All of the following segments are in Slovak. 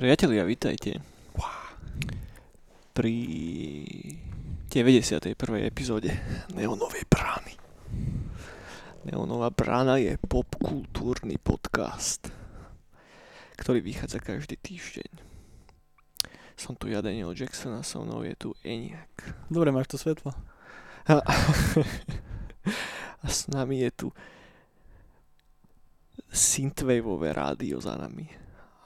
Priatelia, vítajte. Pri 91. epizóde Neonovej brány. Neonová brána je popkultúrny podcast, ktorý vychádza každý týždeň. Som tu ja Daniel Jackson a so mnou je tu Eniak. Dobre, máš to svetlo. A, a s nami je tu synthwaveové rádio za nami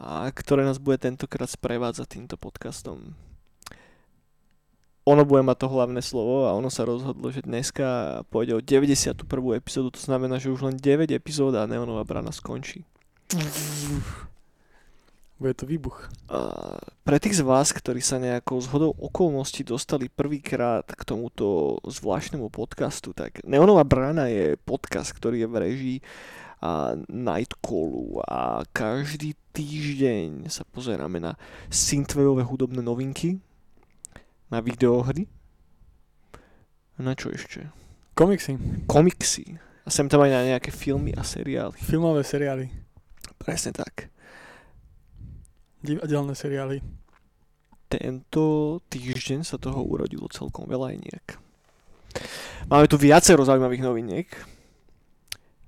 a ktoré nás bude tentokrát sprevádzať týmto podcastom. Ono bude mať to hlavné slovo a ono sa rozhodlo, že dneska pôjde o 91. epizódu, to znamená, že už len 9 epizód a Neonová brana skončí. Bude to výbuch. Pre tých z vás, ktorí sa nejakou zhodou okolností dostali prvýkrát k tomuto zvláštnemu podcastu, tak Neonová brana je podcast, ktorý je v režii a Nightcallu a každý týždeň sa pozeráme na synthwaveové hudobné novinky, na videohry a na čo ešte? Komiksy. Komiksy. A sem tam aj na nejaké filmy a seriály. Filmové seriály. Presne tak. Divadelné seriály. Tento týždeň sa toho urodilo celkom veľa nejak. Máme tu viacero zaujímavých noviniek.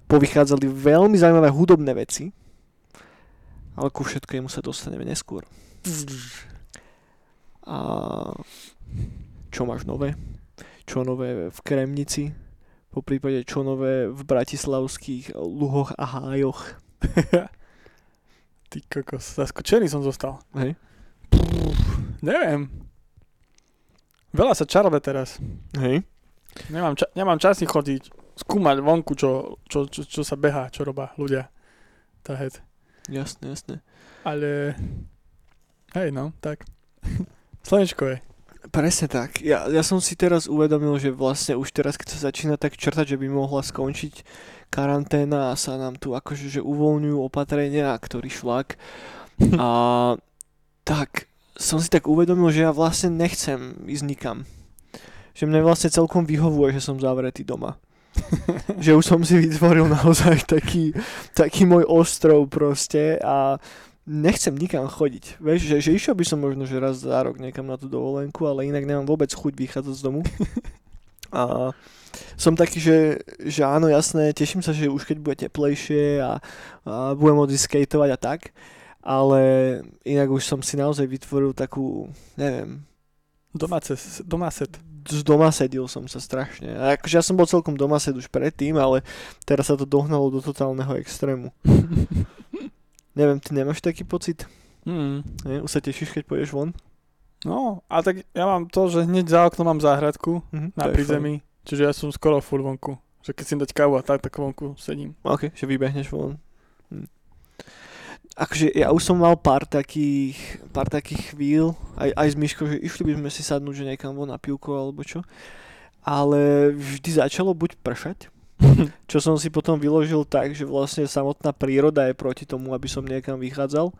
Povychádzali veľmi zaujímavé hudobné veci, ale ku všetkému sa dostaneme neskôr. A čo máš nové? Čo nové v Kremnici? Po prípade čo nové v bratislavských luhoch a hájoch? Ty kokos, zaskočený som zostal. Hej. Neviem. Veľa sa čarove teraz. Hej. Nemám, ča- nemám čas chodiť, skúmať vonku, čo, čo, čo, čo sa behá, čo robá ľudia. Tahet. Jasné, jasné. Ale... Hej, no, tak. Slnečko je. Presne tak. Ja, ja som si teraz uvedomil, že vlastne už teraz, keď sa začína tak črtať, že by mohla skončiť karanténa a sa nám tu akože že uvoľňujú opatrenia, ktorý šlak. A tak som si tak uvedomil, že ja vlastne nechcem ísť nikam. Že mne vlastne celkom vyhovuje, že som zavretý doma. že už som si vytvoril naozaj taký, taký môj ostrov proste a nechcem nikam chodiť. Vieš, že, že išiel by som možno že raz za rok niekam na tú dovolenku, ale inak nemám vôbec chuť vychádzať z domu. A som taký, že, že áno, jasné, teším sa, že už keď bude teplejšie a, a budem skateovať a tak, ale inak už som si naozaj vytvoril takú, neviem, Domáce, domáset. z doma sedil som sa strašne. A akože ja som bol celkom doma sed už predtým, ale teraz sa to dohnalo do totálneho extrému. Neviem, ty nemáš taký pocit? Mm. Nie? Už sa tešíš, keď pôjdeš von? No, a tak ja mám to, že hneď za oknom mám záhradku Mhm, na prízemí, čiže ja som skoro furt vonku. Že keď si dať kávu a tak, tak vonku sedím. fajn. OK, že vybehneš von. Hm. Akože ja už som mal pár takých, pár takých chvíľ, aj, aj s Myškou, že išli by sme si sadnúť, že niekam von na pivko alebo čo. Ale vždy začalo buď pršať, čo som si potom vyložil tak, že vlastne samotná príroda je proti tomu, aby som niekam vychádzal.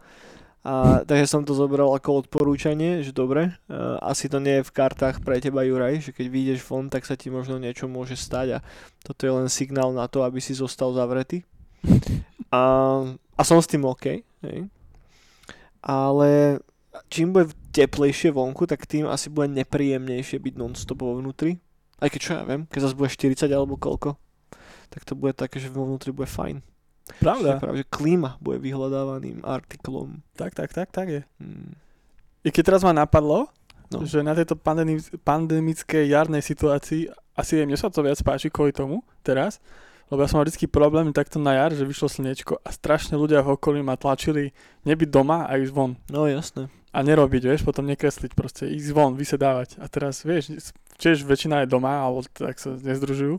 A, takže som to zobral ako odporúčanie, že dobre, uh, asi to nie je v kartách pre teba Juraj, že keď vyjdeš von, tak sa ti možno niečo môže stať a toto je len signál na to, aby si zostal zavretý. A, a som s tým OK. Hej. Ale čím bude teplejšie vonku, tak tým asi bude nepríjemnejšie byť non-stop vo vnútri. Aj keď čo ja viem, keď zase bude 40 alebo koľko, tak to bude také, že vo vnútri bude fajn. Pravda. Že práve, že klíma bude vyhľadávaným artiklom. Tak, tak, tak, tak je. Hmm. I keď teraz ma napadlo, No. že na tejto pandemi- pandemickej jarnej situácii asi aj mne sa to viac páči kvôli tomu teraz, lebo ja som mal vždy problém takto na jar, že vyšlo slnečko a strašne ľudia v okolí ma tlačili nebyť doma a ísť von. No jasné. A nerobiť, vieš, potom nekresliť proste, ísť von, vysedávať. A teraz, vieš, tiež väčšina je doma, alebo tak sa nezdružujú,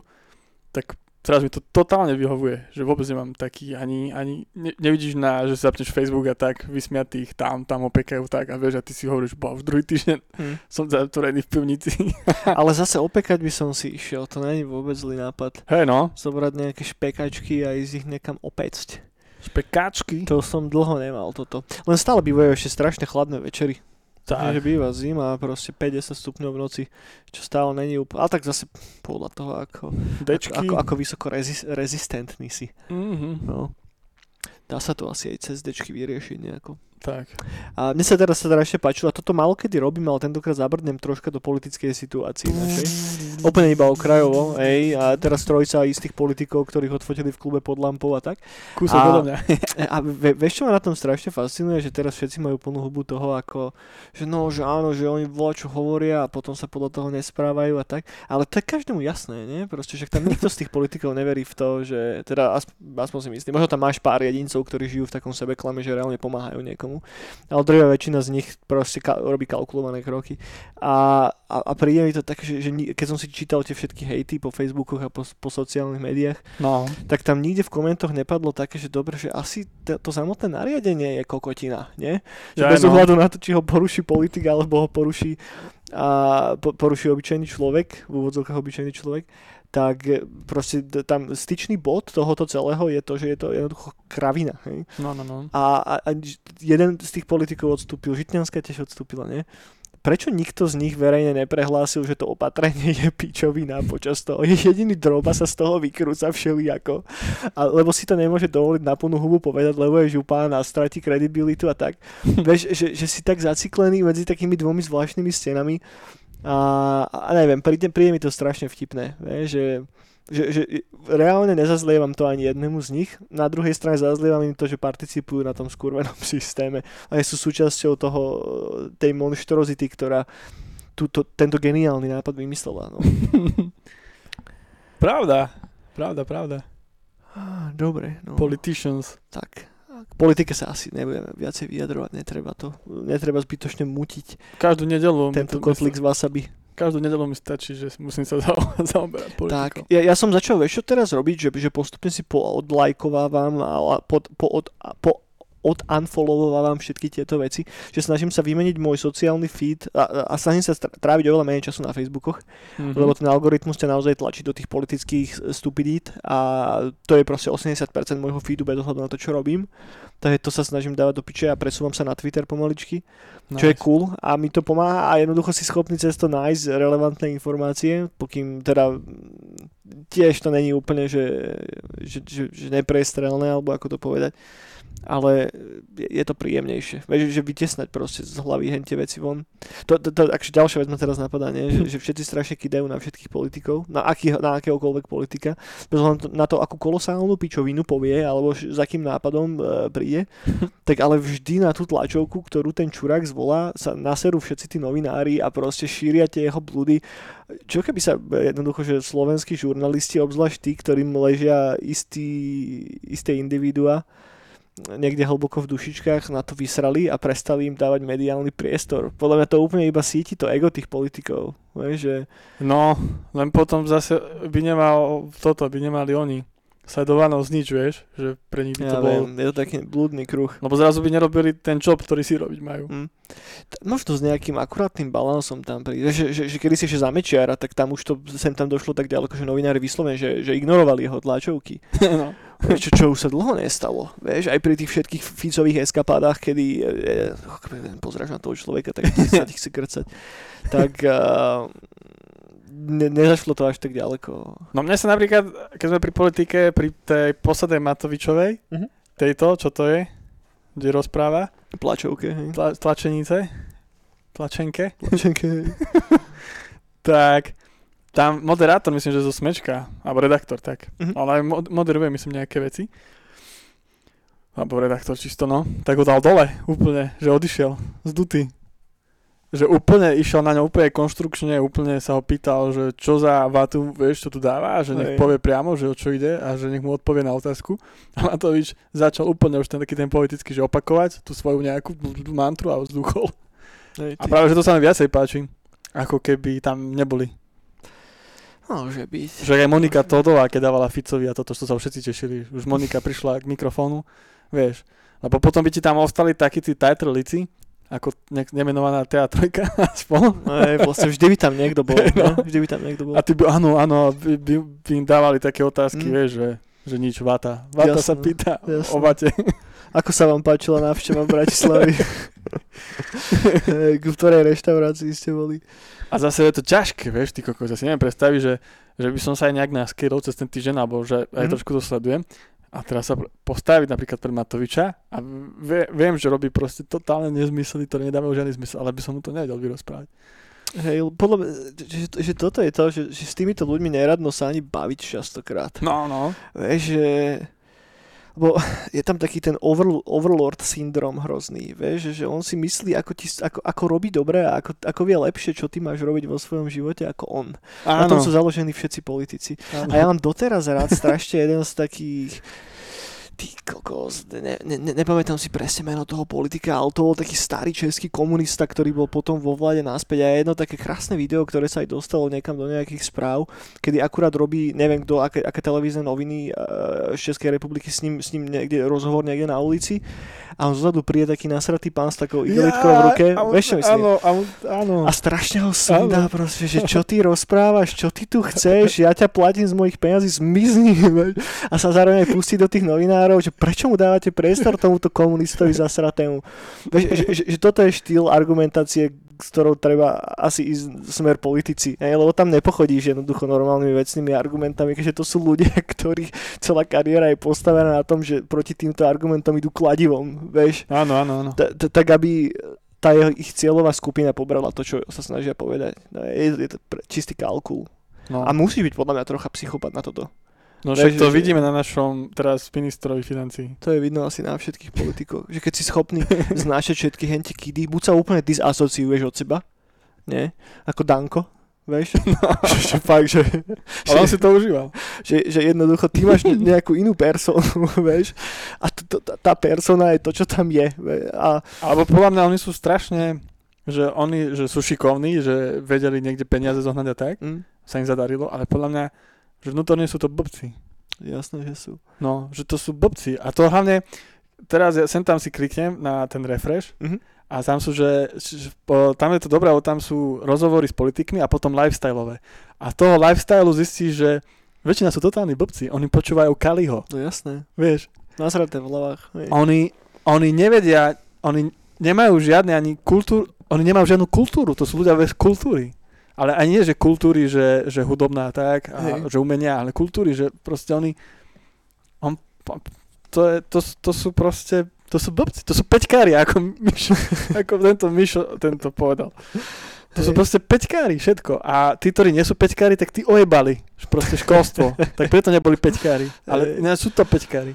tak teraz mi to totálne vyhovuje, že vôbec nemám taký ani, ani ne, nevidíš na, že si zapneš Facebook a tak vysmiatých tam, tam opekajú tak a vieš a ty si hovoríš, bo už druhý týždeň Hm. som zatvorený v pivnici. Ale zase opekať by som si išiel, to není vôbec zlý nápad. Hej no, Zobrať nejaké špekačky a ísť ich niekam opecť. špekáčky. To som dlho nemal toto. Len stále bývajú ešte strašne chladné večery. Tak. Že býva zima proste 50 stupňov v noci, čo stále není úplne, ale tak zase podľa toho, ako, Dečky. ako, ako vysoko rezis, rezistentný si. Mhm. No. Dá sa to asi aj cez dečky vyriešiť nejako. Tak. A mne sa teraz sa ešte páčilo, a toto málo kedy robím, ale tentokrát zabrdnem troška do politickej situácii našej. Úplne iba okrajovo, hej, a teraz trojica istých politikov, ktorých odfotili v klube pod lampou a tak. Kúsok A- mňa. A ve, vieš, čo ma na tom strašne fascinuje, že teraz všetci majú plnú hubu toho, ako, že no, že áno, že oni volá, čo hovoria a potom sa podľa toho nesprávajú a tak. Ale to je každému jasné, nie? Proste, že tam nikto z tých politikov neverí v to, že, teda aspoň si myslím, možno tam máš pár jedincov, ktorí žijú v takom sebeklame, že reálne pomáhajú niekomu. Ale druhá väčšina z nich proste ka- robí kalkulované kroky. A, a, a príde mi to tak, že, že keď som si čítal tie všetky hejty po Facebookoch a po, po sociálnych médiách, No. tak tam nikde v komentoch nepadlo také, že dobre, že asi to, to samotné nariadenie je kokotina, nie? Že Ja, bez no. ohľadu na to, či ho poruší politik, alebo ho poruší, a, po, poruší obyčajný človek, v úvodzovkách obyčajný človek, tak e, proste tam styčný bod tohoto celého je to, že je to jednoducho kravina. Hej? No, no, no. A, a, jeden z tých politikov odstúpil, Žitňanská tiež odstúpila, nie? Prečo nikto z nich verejne neprehlásil, že to opatrenie je pičovina počas toho? Je jediný droba sa z toho vykrúca všelijako. A, lebo si to nemôže dovoliť na plnú hubu povedať, lebo je župán a stratí kredibilitu a tak. Vieš, že, že si tak zaciklený medzi takými dvomi zvláštnymi stenami a, a neviem, príde, príde mi to strašne vtipné, vieš, že, že, že reálne nezazlievam to ani jednému z nich, na druhej strane zazlievam im to, že participujú na tom skurvenom systéme a sú súčasťou toho, tej monštrozity, ktorá túto, tento geniálny nápad vymyslela. No. Pravda. Pravda, pravda. Dobre, no. Politicians. tak. K politike sa asi nebudeme viacej vyjadrovať, netreba to, netreba zbytočne mutiť Každú nedelu. tento to- kotlík z wasabi. Každú nedelu mi stačí, že musím sa za- zaoberať politikou. Tak, ja, ja som začal, vieš teraz robiť, že, že postupne si poodlajkovávam a pod, po, od, po odanfollowovávam všetky tieto veci, že snažím sa vymeniť môj sociálny feed a, a snažím sa tráviť oveľa menej času na Facebookoch, Mhm. lebo ten algoritmus ťa naozaj tlačí do tých politických stupidít a to je proste 80% môjho feedu bez ohľadu na to, čo robím. Takže to sa snažím dávať do piče a presúvam sa na Twitter pomaličky čo je Nice. cool a mi to pomáha a jednoducho si schopný cez to nájsť relevantné informácie, pokým teda tiež to není úplne, že, že, že, že neprestrelné, alebo ako to povedať, ale je, to príjemnejšie. Vieš, že vytesnať proste z hlavy hen tie veci von. To, to, to akže ďalšia vec ma teraz napadá, nie? Že, že všetci strašne kidajú na všetkých politikov, na, aký, na akéhokoľvek politika, bez na to, akú kolosálnu pičovinu povie, alebo s akým nápadom e, príde, tak ale vždy na tú tlačovku, ktorú ten čurák zvolá, sa naserú všetci tí novinári a proste šíria tie jeho blúdy. Čo keby sa e, jednoducho, že slovenskí žurnalisti, obzvlášť tí, ktorým ležia istý, isté individua, niekde hlboko v dušičkách na to vysrali a prestali im dávať mediálny priestor. Podľa mňa to úplne iba síti to ego tých politikov. Vieš, že No, len potom zase by nemal toto, by nemali oni sledovanosť nič, vieš, že pre nich by to ja bol... viem, je to taký blúdny kruh. Lebo zrazu by nerobili ten job, ktorý si robiť majú. T- Možno s nejakým akurátnym balansom tam príde. Že, že, že kedy si ešte za Mečiara, tak tam už to sem tam došlo tak ďaleko, že novinári vyslovene, že, že ignorovali jeho tlačovky. no. Čo, čo už sa dlho nestalo. Vieš, aj pri tých všetkých Ficových eskapádach, kedy e, e, pozráš na toho človeka, tak sa ti chce krcať. Tak uh, ne, nezašlo to až tak ďaleko. no mne sa napríklad, keď sme pri politike, pri tej poslednej Matovičovej, Mhm. tejto, čo to je, kde rozpráva, Plačovke, hej. tla, tlačenice, tlačenke, Plačenke, hej. tak tam moderátor, myslím, že zo Smečka, alebo redaktor, tak. Mhm. Ale aj mod- moderuje, myslím, nejaké veci. Alebo redaktor čisto, no. Tak ho dal dole, úplne, že odišiel z duty. Že úplne išiel na ňo úplne konštrukčne, úplne sa ho pýtal, že čo za vatu, vieš, čo tu dáva, a že nech Hej. povie priamo, že o čo ide a že nech mu odpovie na otázku. A Matovič začal úplne už ten taký ten politický, že opakovať tú svoju nejakú mantru a vzduchol. Hej, A práve, že to sa mi viacej páči, ako keby tam neboli. Môže byť. Že aj Monika Todová, keď dávala Ficovi a toto, čo sa všetci tešili. Už Monika prišla k mikrofónu, vieš. Lebo potom by ti tam ostali takí tí tajtrlici, ako ne- nemenovaná teatrojka aspoň. Hej, vlastne vždy by tam niekto bol. No. Vždy by tam niekto bol. A ty by, áno, áno, by, by, by im dávali také otázky, Mm. vieš, že, že nič, vata. Vata sa Jasné, pýta jasné. o vate. Ako sa vám páčila návšteva v Bratislavi? v ktorej reštaurácii ste boli? A zase je to ťažké, vieš, ty kokos. Ja si neviem predstaviť, že, že by som sa aj nejak naskýrol cez ten týždeň, alebo že aj Mhm. trošku to sledujem. A teraz sa postaviť napríklad pre Matoviča a vie, viem, že robí proste totálne nezmysly, ktoré nedávajú žiadny zmysel, ale by som mu to nevedel vyrozprávať. Hej, podľa mňa, že, že toto je to, že, že s týmito ľuďmi neradno sa ani baviť častokrát. No, no. Vieš, že... Lebo je tam taký ten over, overlord syndrom hrozný, vieš, že on si myslí, ako, ti, ako, ako robí dobre a ako, ako vie lepšie, čo ty máš robiť vo svojom živote ako on. Na tom Áno. sú založení všetci politici. áno. A ja mám doteraz rád strašne jeden z takých Ty kokos, ne, ne, ne, nepamätám si presne meno toho politika, ale to bol taký starý český komunista, ktorý bol potom vo vláde naspäť a je jedno také krásne video, ktoré sa aj dostalo niekam do nejakých správ, kedy akurát robí, neviem kto, aké, aké televízne noviny uh, z Českej republiky s ním, s ním niekde rozhovor niekde na ulici a on zozadu príde taký nasratý pán s takou igelitkou v ruke, on- vieš čo myslím? Áno, áno. A strašne ho sundá proste, že čo ty rozprávaš, čo ty tu chceš, ja ťa platím z mojich peňazí, zmizni. A sa zároveň aj pustí do tých novinárov, že prečo mu dávate priestor tomuto komunistovi zasratému. Vieš, že, že, že toto je štýl argumentácie, s ktorou treba asi ísť smer politici. Hej, lebo tam nepochodíš jednoducho normálnymi vecnými argumentami, keďže to sú ľudia, ktorých celá kariéra je postavená na tom, že proti týmto argumentom idú kladivom. Vieš, Áno, áno, áno. tak aby tá jeho, ich cieľová skupina pobrala to, čo sa snažia povedať. No, je, je to čistý kalkul. No. A musí byť podľa mňa trocha psychopat na toto. No však Vieš, to vidíme na našom teraz ministrovi financí. To je vidno asi na všetkých politikoch. Že keď si schopný znášať všetky hentie kidy, buď sa úplne disasociuješ od seba, nie? Ako Danko, vieš? že, že fakt, že, Ale on si to užíval. že, že jednoducho ty máš ne- nejakú inú personu, vieš? A t- t- tá persona je to, čo tam je. ve- A Alebo podľa mňa oni sú strašne, že oni že sú šikovní, že vedeli niekde peniaze zohnať a tak, hm, sa im zadarilo, ale podľa mňa, že vnútorne sú to blbci. jasné, že sú. No, že to sú blbci. A to hlavne, teraz ja sem tam si kliknem na ten refresh Mhm. a tam sú, že, že po, tam je to dobré, lebo tam sú rozhovory s politikmi a potom lifestyleové. A z toho lifestylu zistíš, že väčšina sú totálni blbci. Oni počúvajú Kaliho, No jasné. vieš. Nasraté v hlavách. Hej. Oni, oni nevedia, oni nemajú žiadne ani kultúru, oni nemajú žiadnu kultúru, to sú ľudia bez kultúry. Ale ani nie, že kultúry, že, že hudobná tak, a Hej. že umenia, ale kultúry, že proste oni, on, to, je, to, to sú proste, to sú blbci, to sú peťkári, ako, Mišo, ako tento Mišo tento povedal. To sú Hej. proste peťkári, všetko. A tí, ktorí nie sú peťkári, tak tí ojebali proste školstvo. tak preto neboli peťkári. Ale ináč sú to peťkári.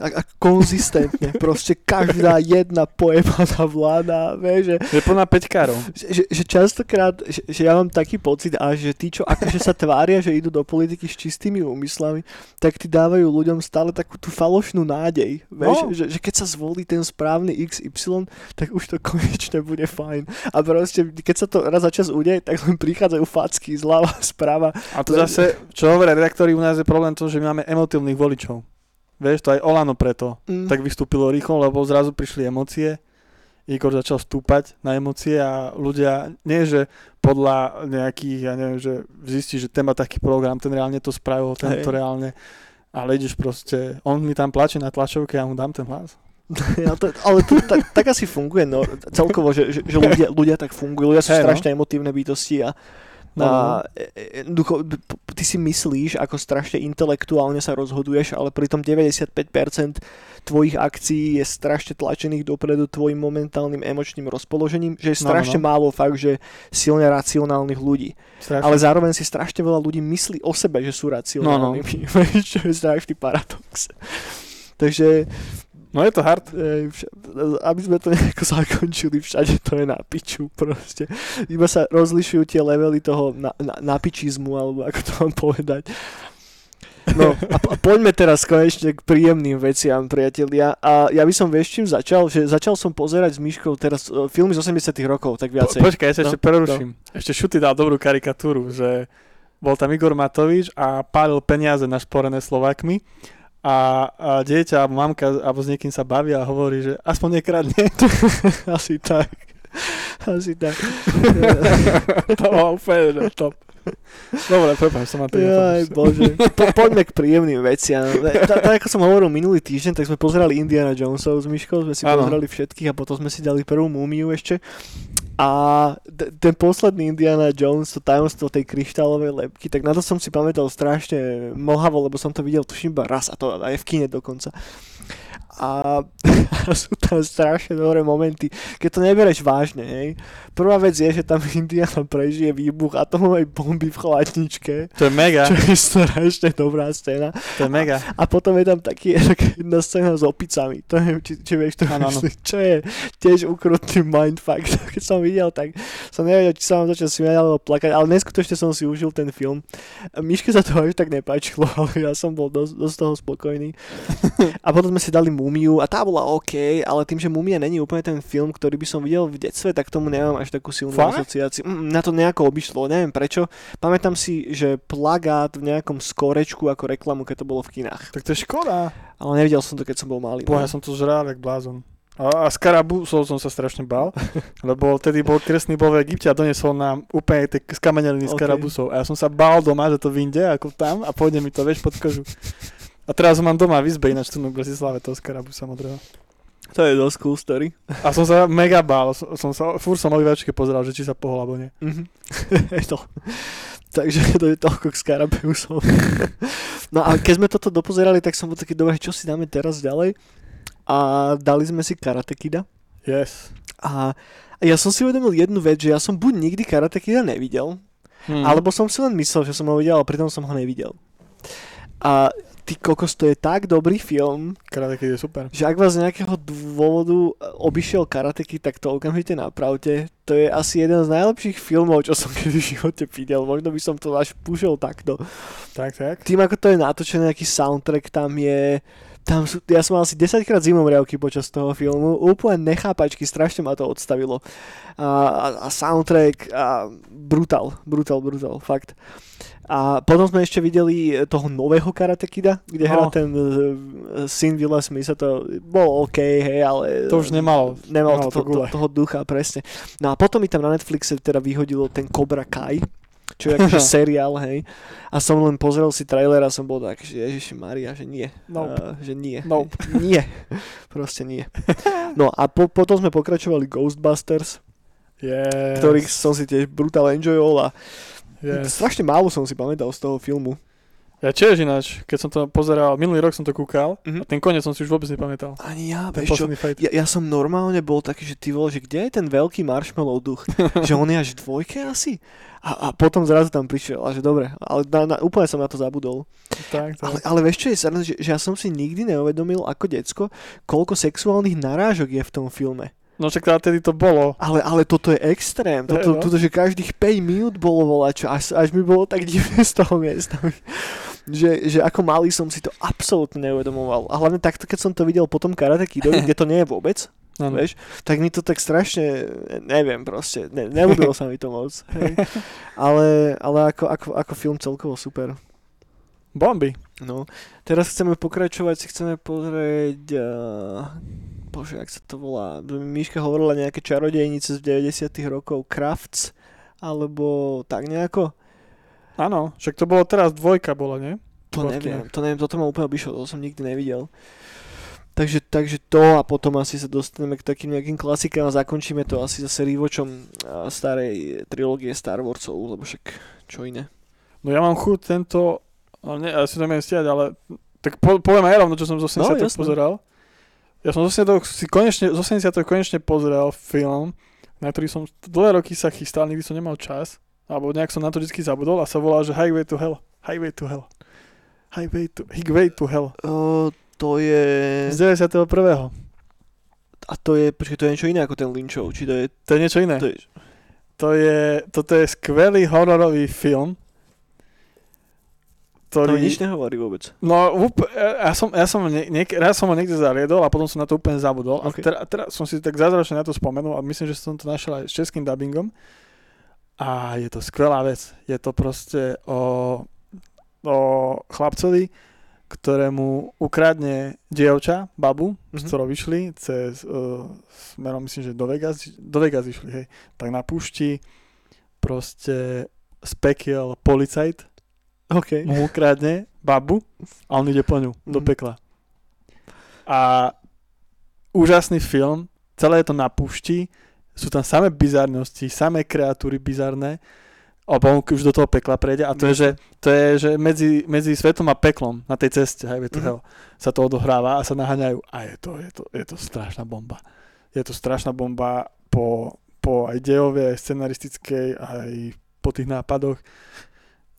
A, a konzistentne, proste každá jedna pojebaná vláda, vieš, že, Je plná peťkárov. že, že, že častokrát, že, že ja mám taký pocit, a že tí, čo akože sa tvária, že idú do politiky s čistými úmyslami, tak ti dávajú ľuďom stále takú tú falošnú nádej, vieš, No. že, že keď sa zvolí ten správny XY, tak už to konečne bude fajn. A proste, keď sa to raz za čas udeje, tak len prichádzajú facky zľava, sprava. A to zase, čo hovoria redaktori, u nás je problém to, že my máme emotívnych voličov. Vieš, to aj Olano preto. Mm. Tak vystúpilo rýchlo, lebo zrazu prišli emócie. Igor začal stúpať na emócie a ľudia, nie že podľa nejakých, ja neviem, že zistí, že ten má taký program, ten reálne to spravil, ten to reálne, ale ideš proste, on mi tam plače na tlačovke ja mu dám ten hlas. Ja to, ale to tak, tak asi funguje no, celkovo, že, že, že ľudia, ľudia tak fungujú. Ľudia sú Hej, no. strašne emotívne bytosti a, No, no, no. jednoducho, ty si myslíš, ako strašne intelektuálne sa rozhoduješ, ale pritom 95% tvojich akcií je strašne tlačených dopredu tvojim momentálnym emočným rozpoložením, že je No, no, strašne no. málo fakt, že silne racionálnych ľudí. Strašne. Ale zároveň si strašne veľa ľudí myslí o sebe, že sú racionálnymi. No, no. čo je strašný paradox. Takže No je to hard. Vša- aby sme to nejako zakončili, všade to je na piču proste. Iba sa rozlišujú tie levely toho na, na, napičizmu, alebo ako to mám povedať. No a, po- a poďme teraz konečne k príjemným veciam, priatelia. A ja by som vieš čím začal, že začal som pozerať s Myškou teraz uh, filmy z 80 rokov, tak Po, viacej. počkaj, ja sa No, ešte preruším. Ešte Šuty dal dobrú karikatúru, že bol tam Igor Matovič a pálil peniaze našporené Slovákmi a, a dieťa alebo mamka alebo s niekým sa baví a hovorí, že aspoň nekradne. Asi tak. Asi tak. to bolo úplne top. Dobre, prepáč, som ma Jaj, bože. Po, poďme k príjemným veciam. Tak, tak ako som hovoril minulý týždeň, tak sme pozerali Indiana Jonesov s Myškou, sme si Áno. pozerali všetkých a potom sme si dali prvú múmiu ešte. A t- ten posledný Indiana Jones, to tajomstvo tej kryštálovej lepky, tak na to som si pamätal strašne mlhavo, lebo som to videl tuším iba raz a to aj v kine dokonca. A, a sú tam strašne dobré momenty, keď to nebereš vážne, hej. Prvá vec je, že tam Indiana prežije výbuch atomovej bomby v chladničke, To je mega, čo je strašne dobrá scéna. to je mega. A potom je tam taký, taká jedna scéna s opicami. To neviem, či, či vieš to áno. myslí, čo je tiež ukrutný mindfuck. Keď som videl, tak som nevedel, či sa vám začal smiať alebo plakať, ale neskutočne som si užil ten film. Miške sa to až tak nepáčilo, ale ja som bol dosť, dosť toho spokojný. A potom sme si dali Mumiu a tá bola OK, ale tým, že Mumia není úplne ten film, ktorý by som videl v detstve, tak tomu nemám až takú silnú Fakt? asociáciu. Mm, na to nejako obišlo, neviem prečo. Pamätám si, že plagát v nejakom skorečku ako reklamu, keď to bolo v kinách. Tak to je škoda. Ale nevidel som to, keď som bol malý. Boha, ja no. som to žral jak blázon. A, a skarabusov som sa strašne bal, lebo vtedy bol kresný bol v Egypte a donesol nám úplne tie skameneliny Ok. okay. skarabusov. A ja som sa bál doma, že to vyjde ako tam a pôjde mi to, vieš, pod kožu. A teraz ho mám doma v izbe, ináč tu v Bratislave toho skarabusa modrého. To je dosť cool story. A som sa mega bál, som, som sa, fúr som obývačke pozeral, že či sa pohol alebo nie. Mhm. Je to. Takže to je toľko k Skarabeusom. no a keď sme toto dopozerali, tak som bol taký, dobre, čo si dáme teraz ďalej? A dali sme si Karate Kida. Yes. A ja som si uvedomil jednu vec, že ja som buď nikdy Karate Kida nevidel, Hmm. alebo som si len myslel, že som ho videl, ale pritom som ho nevidel. A ty kokos, to je tak dobrý film, Karate Kid je super. že ak vás z nejakého dôvodu obišiel Karate Kid, tak to okamžite napravte. To je asi jeden z najlepších filmov, čo som kedy v živote videl. Možno by som to až púšil takto. Tak, tak. Tým, ako to je natočené, nejaký soundtrack tam je... Tam sú, ja som mal asi 10 krát zimomriavky počas toho filmu, úplne nechápačky, strašne ma to odstavilo. A, a, a soundtrack, a brutál, brutál, brutál, fakt. A potom sme ešte videli toho nového Karate Kida, kde No. hrá ten uh, syn Willa Smitha, to bolo OK, hej, ale... To už nemalo. Nemal nemalo to, to, to toho ducha, presne. No a potom mi tam na Netflixe teda vyhodilo ten Cobra Kai, čo je akože seriál, hej. A som len pozrel si trailer a som bol tak, že Ježiši Maria, že nie. Nope. Uh, že nie. Nope. Nie. Proste nie. No a po, potom sme pokračovali Ghostbusters, Yes. ktorých som si tiež brutál enjoyol a Yes. strašne málo som si pamätal z toho filmu. Ja tiež ináč, keď som to pozeral, minulý rok som to kúkal Mhm. a ten koniec som si už vôbec nepamätal. Ani ja, Ten vieš čo, ja, ja som normálne bol taký, že ty vole, že kde je ten veľký marshmallow duch? že on je až v dvojke asi? A, a potom zrazu tam prišiel a že dobre, ale na, na, úplne som na to zabudol. Tak, tak. Ale, ale vieš čo je sranda, že, že ja som si nikdy neuvedomil ako decko, koľko sexuálnych narážok je v tom filme. No však teda tedy to bolo. Ale, ale toto je extrém. Toto, no. toto, že každých 5 minút bolo volačo, až, až mi bolo tak divné z toho miesta. že, že ako malý som si to absolútne neuvedomoval. A hlavne takto, keď som to videl potom Karate Kidovi, kde to nie je vôbec, Áno. vieš, tak mi to tak strašne, neviem proste, ne, neľúbilo sa mi to moc. Hej. Ale, ale ako, ako, ako film celkovo super. Bomby. No, teraz chceme pokračovať, chceme pozrieť, uh, bože, jak sa to volá, Miška hovorila nejaké čarodejnice z 90 rokov, Crafts, alebo tak nejako. Áno, však to bolo teraz dvojka bola, nie? To Bola v neviem, to neviem, toto ma úplne obišlo, to som nikdy nevidel. Takže, takže to a potom asi sa dostaneme k takým nejakým klasikám a zakončíme to asi zase uh, starej trilógie Star Warsov, lebo však čo iné. No ja mám chuť tento, no nie, ja si to neviem stiať, ale tak po, poviem aj rovno, čo som z 80 No, pozeral. Ja som z 80 si konečne, z 80 konečne pozrel film, na ktorý som dlhé roky sa chystal, nikdy som nemal čas, alebo nejak som na to vždy zabudol a sa volá, že Highway to Hell. Highway to Hell. Highway to, Highway to Hell. Uh, to je... Z 91. A to je, počkej, to je niečo iné ako ten Lynchov, či to je... To je niečo iné. To je To je, toto je skvelý hororový film, ktorý... mi nič nehovorí vôbec. No, úpl- ja som, ja som nie, niek- raz som ho niekde zariedol a potom som na to úplne zabudol. A Ok. teraz, teraz som si tak zázračne na to spomenul a myslím, že som to našiel aj s českým dubbingom. A je to skvelá vec. Je to proste o, o chlapcovi, ktorému ukradne dievča, babu, mm-hmm. s Mhm. ktorou vyšli cez, uh, smerom myslím, že do Vegas, do Vegas išli, hej. Tak na púšti proste spekiel policajt, OK. mu ukradne babu a on ide po ňu do Mhm. pekla. A úžasný film, celé je to na púšti, sú tam samé bizarnosti, samé kreatúry bizarné, alebo on už do toho pekla prejde a to je, že, to je, že medzi, medzi svetom a peklom na tej ceste, Highway to Mhm. Hell, sa to odohráva a sa naháňajú a je to, je to, je to strašná bomba. Je to strašná bomba po, po aj dejovej, aj scenaristickej, aj po tých nápadoch.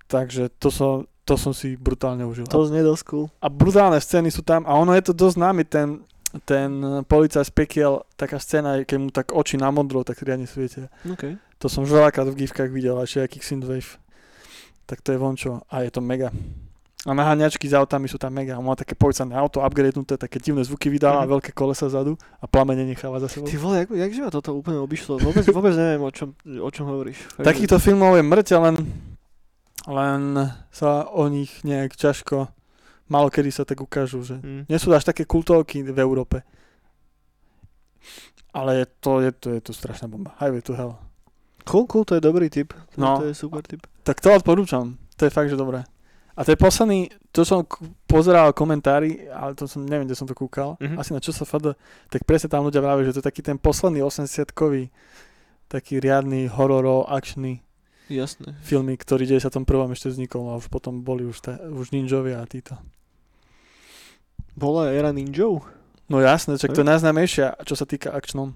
Takže to som, to som si brutálne užil. To znie dosť cool. A brutálne scény sú tam a ono je to dosť známy ten, ten policajt z pekiel, taká scéna, keď mu tak oči na modro, tak riadne svietia. OK. To som už veľakrát v gifkách videl, aj všelijakých synthwave. Tak to je vončo a je to mega. A naháňačky s autami sú tam mega. On má také policajné auto, upgradenuté, také divné zvuky vydáva, Mhm. veľké kolesa zadu a plamene necháva za sebou. Ty vole, jak, jakže ma toto úplne obišlo? Vôbec, vôbec neviem, o čom, o čom hovoríš. Takýchto filmov je mŕte, len, len sa o nich nejak ťažko, málo kedy sa tak ukážu, že Hm. nie sú až také kultovky v Európe. Ale je to, je to, je to strašná bomba. Highway to Hell. Cool, cool, to je dobrý tip. To, No. to je super tip. Tak to odporúčam. To je fakt, že dobré. A to je posledný, to som pozeral komentári, ale to som, neviem, kde som to kúkal, Mhm. asi na čo sa fada, tak presne tam ľudia vravili, že to je taký ten posledný 80-kový, taký riadny hororo, akčný Jasné. filmy, ktorý v 91. ešte vznikol a už potom boli už, ta, už ninjovia a títo. Bola éra ninjov? No jasné, čak to je najznámejšia, čo sa týka akčnom.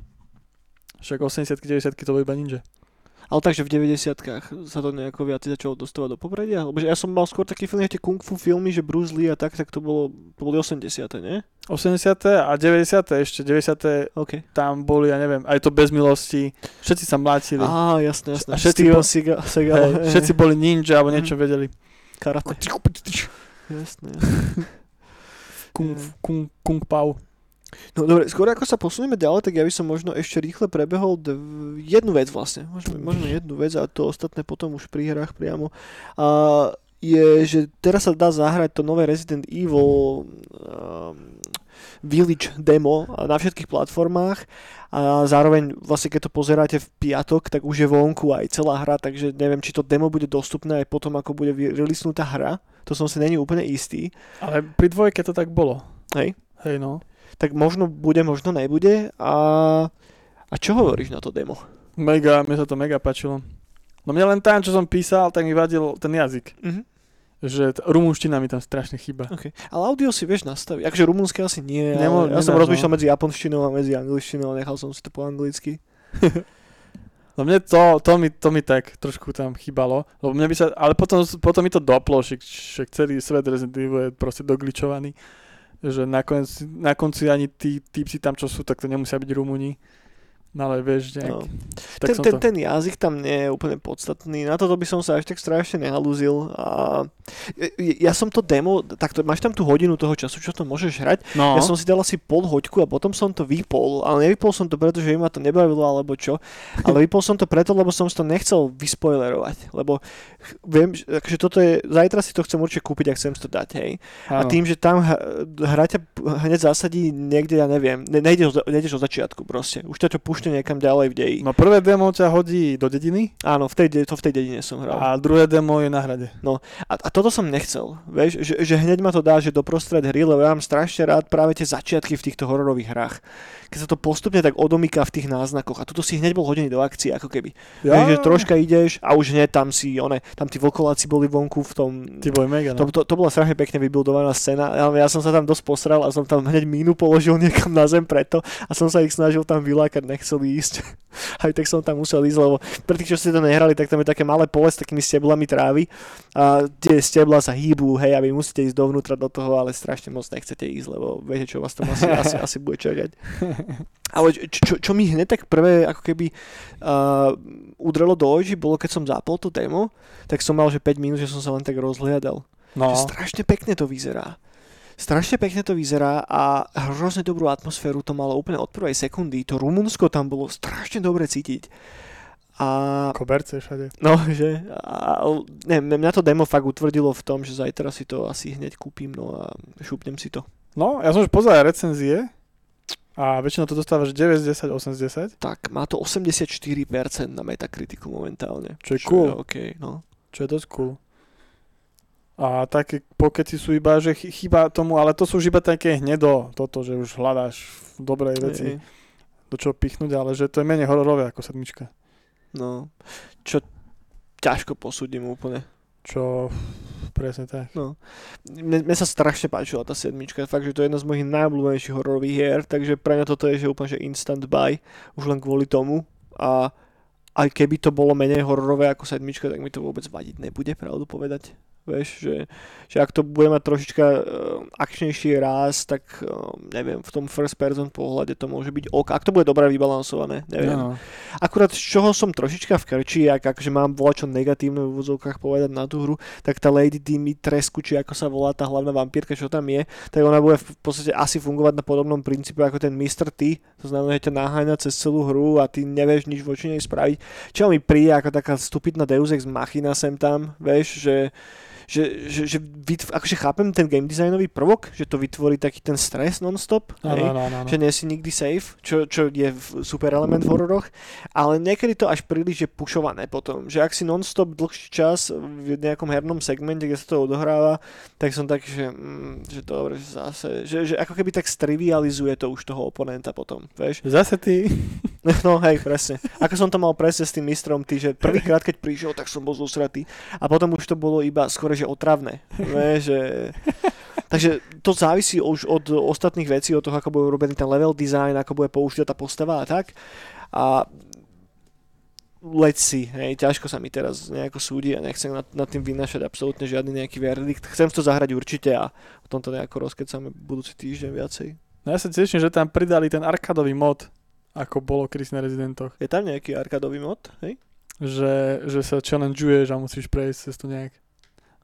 Však 80 90 to boli iba ninja. Ale takže v 90 sa to nejako viac začalo dostávať do popredia? Lebo že ja som mal skôr taký film, tie kung fu filmy, že Bruce Lee a tak, tak to bolo, to boli 80 nie? 80 a 90 ešte, 90 OK. tam boli, ja neviem, aj to bez milosti, všetci sa mlátili. Á, jasné, jasné. A všetci bol- Seagal, Seagal, Hej, hej, všetci boli ninja alebo niečo vedeli. Karate. Jasné. Kung, Je. kung, kung pao. No dobre, skôr ako sa posunieme ďalej, tak ja by som možno ešte rýchle prebehol dv- jednu vec vlastne. Môžeme, môžeme jednu vec a to ostatné potom už pri hrách priamo. A je, že teraz sa dá zahrať to nové Resident Evil um, Village demo na všetkých platformách a zároveň vlastne keď to pozeráte v piatok, tak už je vonku aj celá hra, takže neviem, či to demo bude dostupné aj potom, ako bude releasenutá hra. To som si není úplne istý. Ale pri dvojke to tak bolo. Hej. Hej no. Tak možno bude, možno nebude. A, a čo hovoríš na to demo? Mega, mne sa to mega páčilo. No mne len tam, čo som písal, tak mi vadil ten jazyk. Mhm. Že t- rumúnština mi tam strašne chýba. Okay. Ale audio si vieš nastaviť. Akože rumunské asi nie, Nemo- ja som rozmýšľal no. medzi japonštinou a medzi angličtinou a nechal som si to po anglicky. No mne to, to, mi, to mi tak trošku tam chýbalo, lebo mne by sa, ale potom, potom mi to doplo, že, že celý svet Resident Evil je proste dogličovaný, že nakoniec, na konci ani tí typci tam, čo sú, tak to nemusia byť Rumúni. No ale vieš, nejak, No. tak Ten, ten, to... ten jazyk tam nie je úplne podstatný. Na toto by som sa až tak strašne nehalúzil. A ja som to demo, tak to, máš tam tú hodinu toho času, čo to môžeš hrať. No, Ja som si dal asi pol hoďku a potom som to vypol, ale nevypol som to preto, že ma to nebavilo alebo čo, ale vypol som to preto, lebo som si to nechcel vyspoilerovať, lebo viem, že akože toto je, zajtra si to chcem určite kúpiť a chcem to dať, hej. A áno. tým, že tam hra ťa hneď zasadí niekde, ja neviem, ne, nejdeš, nejdeš od začiatku proste, už ťa to púšťa niekam ďalej v deji. No prvé demo ťa hodí do dediny Áno, v tej, de- to v tej dedine som hral. a druhé demo je na hrade. A, a toto som nechcel, vieš, že, že hneď ma to dá, že doprostred hry, lebo ja mám strašne rád práve tie začiatky v týchto hororových hrách. Keď sa to postupne tak odomýka v tých náznakoch a tuto si hneď bol hodený do akcie, ako keby. Ja. Vieš, že troška ideš a už hneď tam si, one, tam tí vokoláci boli vonku v tom... Ty boj mega, To, no. to, to bola strašne pekne vybudovaná scéna, ale ja som sa tam dosť posral a som tam hneď mínu položil niekam na zem preto a som sa ich snažil tam vylákať, nechceli ísť. Aj tak som tam musel ísť, lebo pre tých, čo ste to nehrali, tak tam je také malé pole s takými steblami trávy a tie stebla sa hýbu, hej, a vy musíte ísť dovnútra do toho, ale strašne moc nechcete ísť, lebo viete, čo vás tam asi, asi, asi bude čakať. Ale čo, čo, čo mi hneď tak prvé ako keby uh, udrelo do očí, bolo keď som zapol to demo, tak som mal, že 5 minút, že som sa len tak rozhliadal. no. Že strašne pekne to vyzerá. Strašne pekne to vyzerá a hrozne dobrú atmosféru to malo úplne od prvej sekundy. To Rumunsko tam bolo strašne dobre cítiť. A Koberce všade. no, že a, neviem, mňa to demo fakt utvrdilo v tom, že zajtra si to asi hneď kúpim no a šupnem si to. No, ja som už pozeral recenzie a väčšinou to dostávaš 9 z 10, 8 z 10. Tak, má to 84% na Metakritiku momentálne. Čo je cool. OK, no. čo je dosť cool. A také pokety sú iba, že chy- chýba tomu, ale to sú už iba také hnedo, toto, že už hľadáš v dobrej veci, do čoho pichnúť, ale že to je menej hororové ako sedmička. No, čo ťažko posúdim úplne. Čo, presne tak. Mne, mne sa strašne páčila tá sedmička, fakt, že to je jedna z mojich najobľúbenejších hororových hier, takže pre mňa toto je že úplne že instant buy, už len kvôli tomu a aj keby to bolo menej hororové ako sedmička, tak mi to vôbec vadiť nebude, pravdu povedať. Vieš, že, že ak to bude mať trošička uh, akčnejší ráz, tak uh, neviem, v tom first person pohľade to môže byť ok. Ak to bude dobre vybalansované, neviem. No. Akurát z čoho som trošička v krči, ak akože mám volať čo negatívne v úvodzovkách povedať na tú hru, tak tá Lady Dimitrescu, či ako sa volá tá hlavná vampírka, čo tam je, tak ona bude v podstate asi fungovať na podobnom princípe ako ten Mr. T, to znamená, že ťa naháňa cez celú hru a ty nevieš nič voči nej spraviť. Čo mi príde ako taká stupidná Deus Ex Machina sem tam, vieš, že že, že, že vytv- akože chápem ten game designový prvok, že to vytvorí taký ten stres non-stop, Áno, hej? áno, áno, áno. že nie si nikdy safe, čo, čo je super element v hororoch, ale niekedy to až príliš je pušované potom, že ak si non-stop dlhší čas v nejakom hernom segmente, kde sa to odohráva, tak som taký, že, mm, že dobre, že zase, že, že ako keby tak strivializuje to už toho oponenta potom, vieš. Zase ty. No hej, presne. Ako som to mal presne s tým mistrom, ty, že prvýkrát, keď prišiel, tak som bol zosratý. A potom už to bolo iba skôr, že otravné. Vieš, že... Takže to závisí už od ostatných vecí, od toho, ako bude urobený ten level design, ako bude použitá tá postava a tak. A let's see, hej, ťažko sa mi teraz nejako súdi a nechcem nad, nad tým vynašať absolútne žiadny nejaký verdikt. Chcem to zahrať určite a o tomto nejako rozkecáme budúci týždeň viacej. No ja sa teším, že tam pridali ten arkadový mod, ako bolo Chris na rezidentoch. Je tam nejaký arkadový mod, hej? Že, že sa challengeuješ a musíš prejsť cez to nejak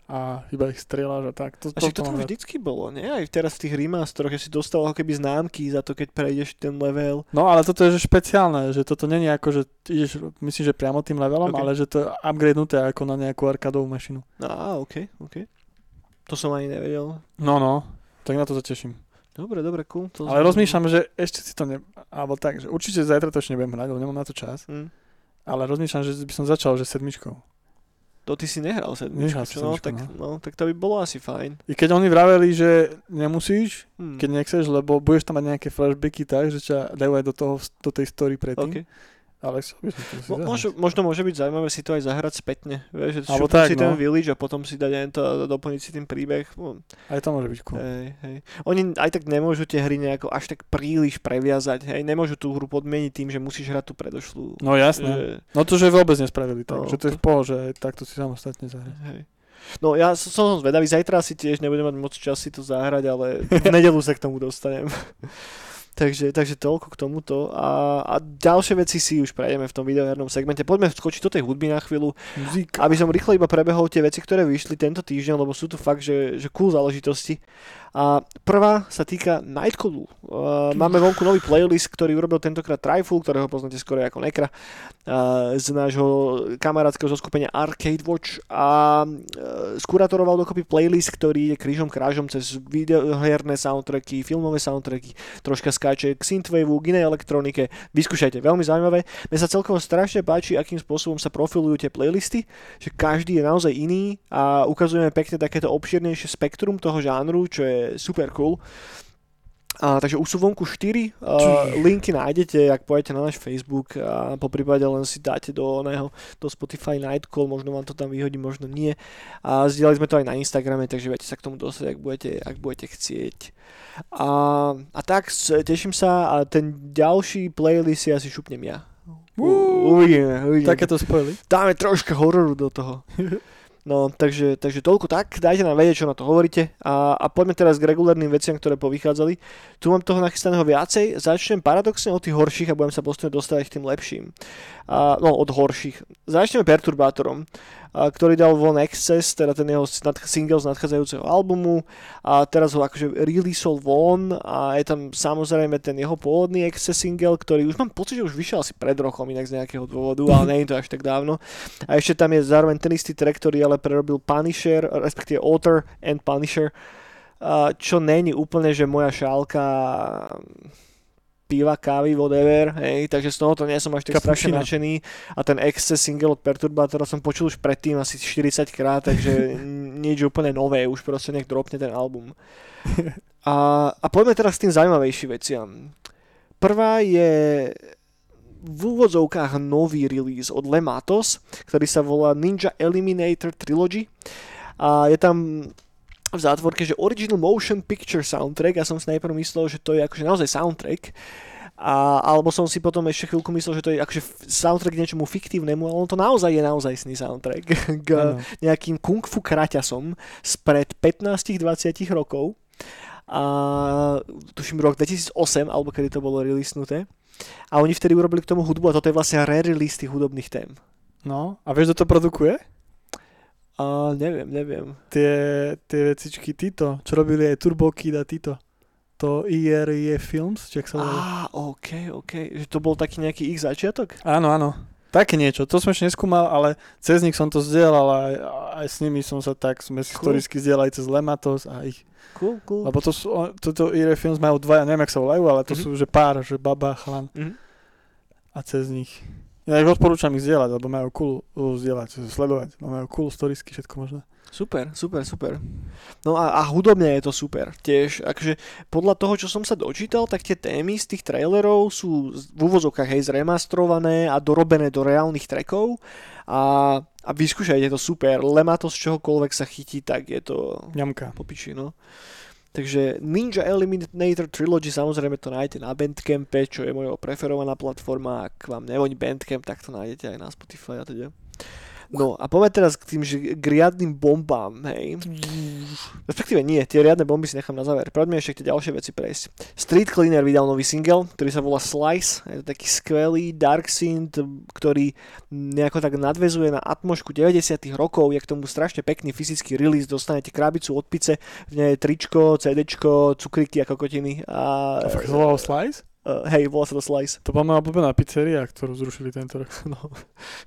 a iba ich strieľaš a tak. To, A to mám tam vždycky bolo, nie? Aj teraz v tých remastoroch, že si dostal ako keby známky za to, keď prejdeš ten level. No ale toto je že špeciálne, že toto není ako, že ideš, myslím, že priamo tým levelom, Ok. ale že to je upgradenuté ako na nejakú arkadovú mašinu. No, á, ok, ok. To som ani nevedel. No, no, tak na to sa teším. Dobre, dobre, cool. To Ale rozmýšľam, že ešte si to ne... Alebo tak, že určite zajtra to ešte nebudem hrať, lebo nemám na to čas. Hm. Ale rozmýšľam, že by som začal, že sedmičkou. To ty si nehral sedmičku, Nehral čo? No, tak, no. tak to by bolo asi fajn. I keď oni vraveli, že nemusíš, Hm. keď nechceš, lebo budeš tam mať nejaké flashbacky tak, že ťa dajú aj do, toho, do tej story predtým. Okay. Ale chcel by som to si Mo- možno, možno môže byť zaujímavé si to aj zahrať spätne. Vieš, že Alebo tak, si ten no. village a potom si dať aj to a doplniť si tým príbeh. Aj to môže byť cool. Hej, hej. Oni aj tak nemôžu tie hry nejako až tak príliš previazať. Hej. Nemôžu tú hru podmieniť tým, že musíš hrať tú predošlú. No jasné. Že, No to, že vôbec nespravili tak, No, že to je v pohode, že aj takto si samostatne zahrať. hej. No ja som, som zvedavý, zajtra si tiež nebudem mať moc čas si to zahrať, ale v nedelu sa k tomu dostanem. Takže, takže toľko k tomuto. A, a ďalšie veci si už prejdeme v tom videohernom segmente. Poďme skočiť do tej hudby na chvíľu. Muzíka. Aby som rýchlo iba prebehol tie veci, ktoré vyšli tento týždeň, lebo sú tu fakt, že, že cool záležitosti. A prvá sa týka Nightcallu. Uh, máme vonku nový playlist, ktorý urobil tentokrát Trifle, ktorého poznáte skoro ako Nekra, uh, z nášho kamarátskeho zoskupenia Arcade Watch a uh, skuratoroval dokopy playlist, ktorý je krížom krážom cez videoherné soundtracky, filmové soundtracky, troška skáče k synthwaveu, k inej elektronike. Vyskúšajte, veľmi zaujímavé. Mne sa celkom strašne páči, akým spôsobom sa profilujú tie playlisty, že každý je naozaj iný a ukazujeme pekne takéto obširnejšie spektrum toho žánru, čo je super cool. A, takže už sú vonku 4, uh, linky nájdete, ak pôjdete na náš Facebook a po prípade len si dáte do, oného, do Spotify Nightcall, možno vám to tam vyhodí, možno nie. A zdieľali sme to aj na Instagrame, takže viete sa k tomu dostať, ak budete, ak budete chcieť. A, a tak, teším sa a ten ďalší playlist si asi šupnem ja. U- Uvidíme, uvidíme. Takéto spoily. Dáme troška hororu do toho. No, takže, takže toľko tak, dajte nám vedieť, čo na to hovoríte a, a poďme teraz k regulárnym veciam, ktoré povychádzali. Tu mám toho nachystaného viacej, začnem paradoxne od tých horších a budem sa postupne dostávať k tým lepším. A, no, od horších. Začneme Perturbátorom, ktorý dal von Excess, teda ten jeho single z nadchádzajúceho albumu a teraz ho akože releaseol von a je tam samozrejme ten jeho pôvodný Excess single, ktorý už mám pocit, že už vyšiel asi pred rokom inak z nejakého dôvodu, ale nie je to až tak dávno. A ešte tam je zároveň ten istý track, ktorý ale prerobil Punisher, respektíve Author and Punisher, čo není úplne, že moja šálka piva, kávy, whatever, hej, takže z tohoto nie som až tak strašne nadšený a ten Excess single od Perturbatora som počul už predtým asi 40 krát, takže nič úplne nové, už proste nech dropne ten album. A, a poďme teraz k tým zaujímavejším veciam. Prvá je v úvodzovkách nový release od Lematos, ktorý sa volá Ninja Eliminator Trilogy a je tam v zátvorke, že Original Motion Picture Soundtrack, ja som si najprv myslel, že to je akože naozaj soundtrack, a, alebo som si potom ešte chvíľku myslel, že to je akože soundtrack k niečomu fiktívnemu, ale on to naozaj je naozajstný soundtrack k Áno. nejakým kung fu kraťasom spred 15-20 rokov a tuším rok 2008, alebo kedy to bolo releasnuté. A oni vtedy urobili k tomu hudbu a toto je vlastne re-release tých hudobných tém. No, a vieš, kto to produkuje? A neviem, neviem. Tie, tie vecičky títo, čo robili aj Turbo Kid a títo. To IRE Films, či ak sa volá. Á, ok, ok. Že to bol taký nejaký ich začiatok? Áno, áno. Také niečo, to som ešte neskúmal, ale cez nich som to zdieľal a aj, aj s nimi som sa tak, sme Cool. historicky zdieľali cez Lematos a ich. Cool, cool. Lebo to sú, toto IRE Films majú dvaja, neviem, jak sa volajú, ale to Mhm. sú, že pár, že baba, chlan Mhm. a cez nich. Ja ich odporúčam ich zdieľať, lebo majú cool uh, zdieľať, sledovať. No, majú cool storiesky, všetko možné. Super, super, super. No a, a hudobne je to super. Tiež, akože podľa toho, čo som sa dočítal, tak tie témy z tých trailerov sú v úvozovkách hej zremastrované a dorobené do reálnych trackov a, a vyskúšajte to super. Lemato z čohokoľvek sa chytí, tak je to Ňamka. popiči, no. Takže Ninja Eliminator Trilogy samozrejme to nájdete na Bandcampe, čo je moja preferovaná platforma. Ak vám nevoní Bandcamp, tak to nájdete aj na Spotify a teda. No a poďme teraz k tým že, k riadnym bombám, hej. Respektíve nie, tie riadne bomby si nechám na záver. Poďme ešte tie ďalšie veci prejsť. Street Cleaner vydal nový single, ktorý sa volá Slice. Je to taký skvelý dark synth, ktorý nejako tak nadvezuje na atmošku 90 rokov. Je k tomu strašne pekný fyzický release. Dostanete krabicu od pice, v nej je tričko, CDčko, cukriky a kokotiny. A, A fakt Slice? Uh, hej, volá sa to Slice. To bola moja obľúbená pizzeria, ktorú zrušili tento rok. No,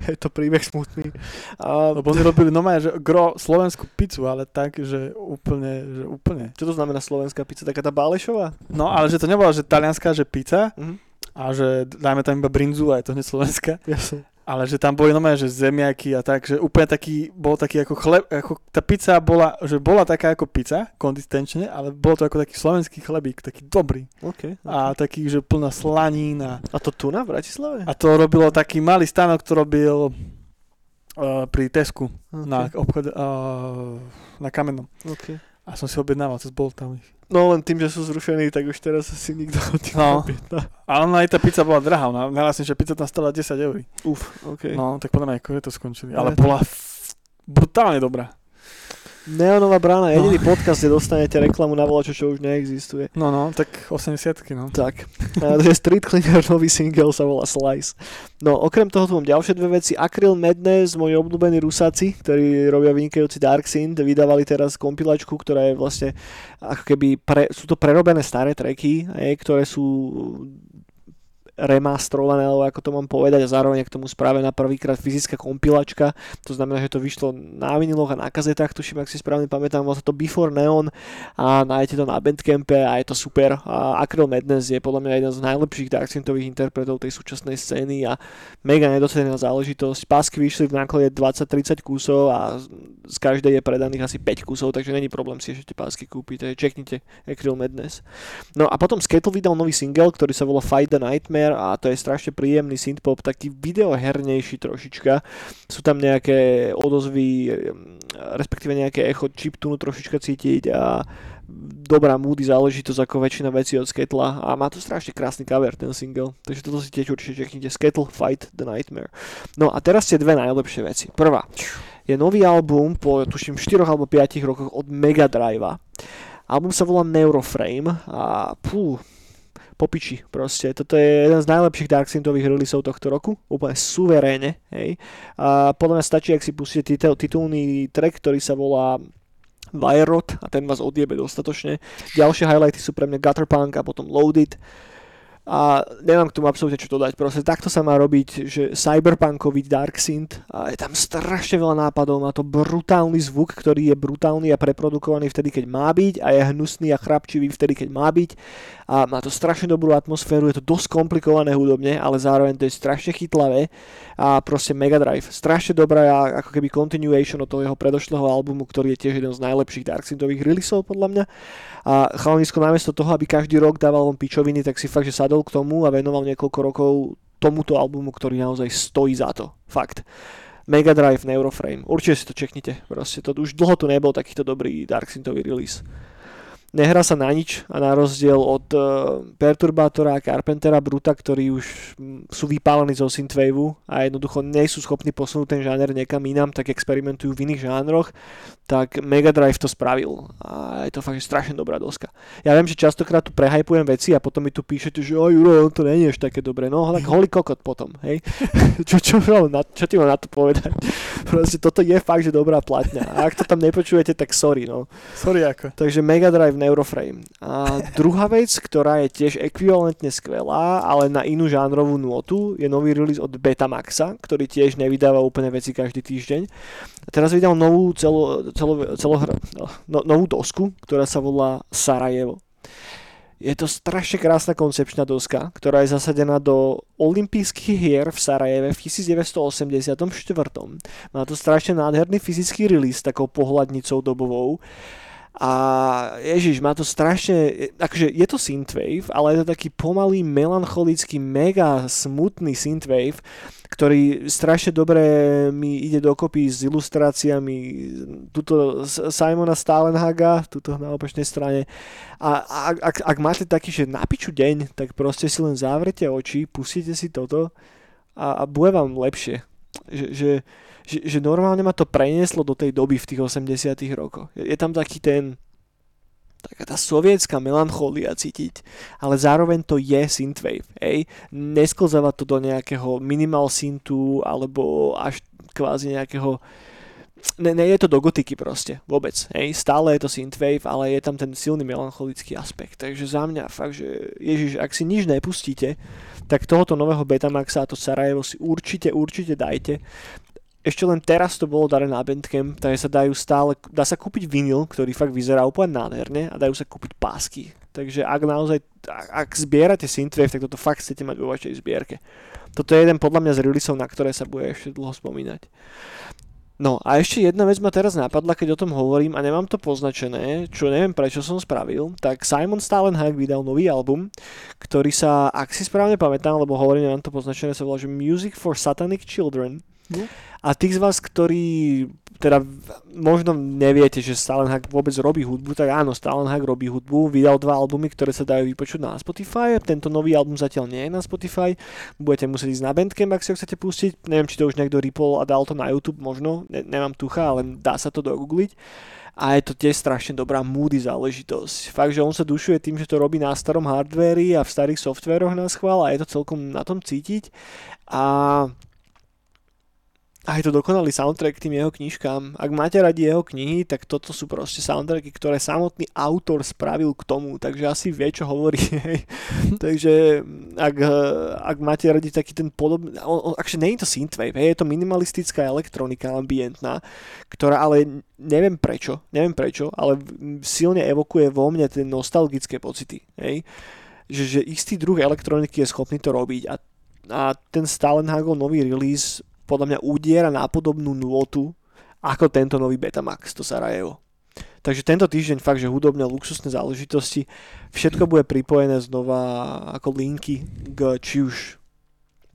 je to príbeh smutný. A, Lebo oni robili normálne, že gro slovenskú pizzu, ale tak, že úplne, že úplne. čo to znamená slovenská pizza? Taká tá Bálešová? No, ale že to nebola, že talianská, že pizza Mhm. a že dajme tam iba brinzu a je to hneď slovenská. Jasne. Ale že tam boli normálne, že zemiaky a tak, že úplne taký, bol taký ako chleb, ako tá pizza bola, že bola taká ako pizza, konzistenčne, ale bolo to ako taký slovenský chlebík, taký dobrý. Okay, A taký, že plná slanín a, a to tu na Bratislave? a to robilo taký malý stánok, to robil uh, pri Tesku okay. na obchode, uh, na kamennom. Okay. A som si objednával cez Bolt tam ich. No len tým, že sú zrušení, tak už teraz asi nikto od tých No. Ale ona aj tá pizza bola drahá, ona najlasnejšia pizza tam stala 10 eur. Uf, ok. No, tak podľa mňa ako to skončili. Ale Ale bola f- brutálne dobrá. Neonová brána, No. jediný podcast, kde dostanete reklamu na volačo, čo už neexistuje. No, no, tak 80 no. Tak, je Street Cleaner, nový single sa volá Slice. No, okrem toho tu mám ďalšie dve veci. Acryl Madness, moji obľúbení Rusáci, ktorí robia vynikajúci Dark Synth, vydávali teraz kompilačku, ktorá je vlastne ako keby, pre, sú to prerobené staré tracky, ktoré sú remastrované, alebo ako to mám povedať, a zároveň k tomu spravená prvýkrát fyzická kompilačka, to znamená, že to vyšlo na viniloch a na kazetách, tuším, ak si správne pamätám, sa to Before Neon a nájdete to na Bandcampe a je to super. A Acryl Madness je podľa mňa jeden z najlepších darksynthových interpretov tej súčasnej scény a mega nedocenená záležitosť. Pásky vyšli v náklade 20-30 kusov a z- každej je predaných asi 5 kusov, takže není problém si ešte pásky kúpiť, čeknite Acryl Madness. No a potom Skettle vydal nový single, ktorý sa volá Fight the Nightmare a to je strašne príjemný synthpop, taký videohernejší trošička. Sú tam nejaké odozvy, respektíve nejaké echo chiptunu trošička cítiť a dobrá moody záležitosť ako väčšina vecí od Sketla a má to strašne krásny cover ten single, takže toto si tiež určite čeknite Skettle Fight the Nightmare. No a teraz tie dve najlepšie veci. Prvá je nový album po tuším 4 alebo 5 rokoch od Mega Drive. Album sa volá Neuroframe a pú, popiči proste. Toto je jeden z najlepších Dark Synthových releaseov tohto roku, úplne suverénne, hej. A podľa mňa stačí, ak si pustíte titul, titulný track, ktorý sa volá Wirerot a ten vás odjebe dostatočne. Ďalšie highlighty sú pre mňa Gutterpunk a potom Loaded. A nemám k tomu absolútne čo dodať. Proste takto sa má robiť, že cyberpunkový Dark Synth a je tam strašne veľa nápadov, má to brutálny zvuk, ktorý je brutálny a preprodukovaný vtedy, keď má byť a je hnusný a chrapčivý vtedy, keď má byť a má to strašne dobrú atmosféru, je to dosť komplikované hudobne, ale zároveň to je strašne chytlavé a proste Mega Drive. Strašne dobrá ako keby continuation od toho jeho predošlého albumu, ktorý je tiež jeden z najlepších Dark Synthových releaseov podľa mňa. A chalanisko namiesto toho, aby každý rok dával von pičoviny, tak si fakt, že sadol k tomu a venoval niekoľko rokov tomuto albumu, ktorý naozaj stojí za to. Fakt. Mega Drive Neuroframe. Určite si to čeknite. Proste to už dlho tu nebol takýto dobrý Dark Synthový release nehrá sa na nič a na rozdiel od uh, Perturbátora a Carpentera Bruta, ktorí už sú vypálení zo synthwaveu a jednoducho nie sú schopní posunúť ten žáner niekam inám, tak experimentujú v iných žánroch, tak Mega Drive to spravil a je to fakt strašne dobrá doska. Ja viem, že častokrát tu prehajpujem veci a potom mi tu píšete, že oj Juro, to nie je až také dobré. No tak holý kokot potom, hej. čo, čo, čo, na, čo ti mám na to povedať? Proste toto je fakt, že dobrá platňa. A ak to tam nepočujete, tak sorry, no. Sorry ako. Takže Mega Drive Neuroframe. A druhá vec, ktorá je tiež ekvivalentne skvelá, ale na inú žánrovú nôtu, je nový release od Betamaxa, ktorý tiež nevydáva úplne veci každý týždeň. A teraz vydal novú celo, celo, celo, no, novú dosku, ktorá sa volá Sarajevo. Je to strašne krásna koncepčná doska, ktorá je zasadená do olympijských hier v Sarajeve v 1984. Má to strašne nádherný fyzický release takou pohľadnicou dobovou. A ježiš, má to strašne, akože je to synthwave, ale je to taký pomalý, melancholický, mega smutný synthwave, ktorý strašne dobre mi ide dokopy s ilustráciami tuto Simona Stalenhaga, tuto na opačnej strane. A ak, ak, máte taký, že napiču deň, tak proste si len zavrete oči, pustite si toto a, a bude vám lepšie. Že, že, že, že normálne ma to prenieslo do tej doby v tých 80 rokoch. Je, je tam taký ten taká tá sovietská melancholia cítiť, ale zároveň to je synthwave, hej. Nesklzáva to do nejakého minimal synthu alebo až kvázi nejakého ne, ne je to do gotiky proste, vôbec, hej. Stále je to synthwave, ale je tam ten silný melancholický aspekt. Takže za mňa fakt, že Ježiš, ak si nič nepustíte, tak tohoto nového Betamaxa a to Sarajevo si určite, určite dajte ešte len teraz to bolo dané na Bandcamp, takže sa dajú stále, dá sa kúpiť vinyl, ktorý fakt vyzerá úplne nádherne a dajú sa kúpiť pásky. Takže ak naozaj, ak zbierate synthwave, tak toto fakt chcete mať vo vašej zbierke. Toto je jeden podľa mňa z releaseov, na ktoré sa bude ešte dlho spomínať. No a ešte jedna vec ma teraz napadla, keď o tom hovorím a nemám to poznačené, čo neviem prečo som spravil, tak Simon Stalenhag vydal nový album, ktorý sa, ak si správne pamätám, lebo hovorím, nemám to poznačené, sa volá, že Music for Satanic Children. A tých z vás, ktorí teda možno neviete, že Stalenhag vôbec robí hudbu, tak áno, Stalenhag robí hudbu, vydal dva albumy, ktoré sa dajú vypočuť na Spotify, tento nový album zatiaľ nie je na Spotify, budete musieť ísť na Bandcamp, ak si ho chcete pustiť, neviem, či to už niekto ripol a dal to na YouTube, možno, ne, nemám tucha, ale dá sa to dogoogliť. A je to tiež strašne dobrá moody záležitosť. Fakt, že on sa dušuje tým, že to robí na starom hardvéri a v starých softvéroch na schvál a je to celkom na tom cítiť. A a je to dokonalý soundtrack k tým jeho knižkám. Ak máte radi jeho knihy, tak toto sú proste soundtracky, ktoré samotný autor spravil k tomu, takže asi vie, čo hovorí. takže ak, ak máte radi taký ten podobný, akže nie je to synthwave, je to minimalistická elektronika ambientná, ktorá ale neviem prečo, neviem prečo, ale silne evokuje vo mne tie nostalgické pocity, hej. Že, že istý druh elektroniky je schopný to robiť a a ten Stalenhagel nový release podľa mňa udiera na podobnú nôtu ako tento nový Betamax, to Sarajevo. Takže tento týždeň fakt, že hudobné luxusné záležitosti, všetko bude pripojené znova ako linky k či už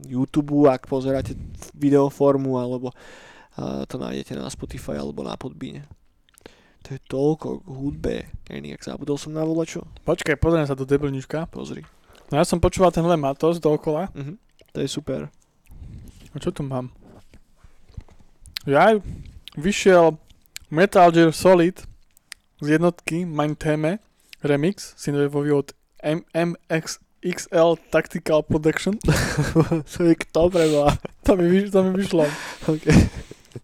YouTube, ak pozeráte videoformu, alebo uh, to nájdete na Spotify alebo na Podbíne. To je toľko k hudbe. Eniak, zabudol som na volačo? Počkaj, pozriem sa do debilnička. Pozri. No ja som počúval ten Matos dookola. Uh-huh. To je super. A čo tu mám? Ja vyšiel Metal Gear Solid z jednotky Mein Theme remix synthwaveový od M- MXXL Tactical Production. to je kto preboha? To mi, vyš- to mi vyšlo. Okay.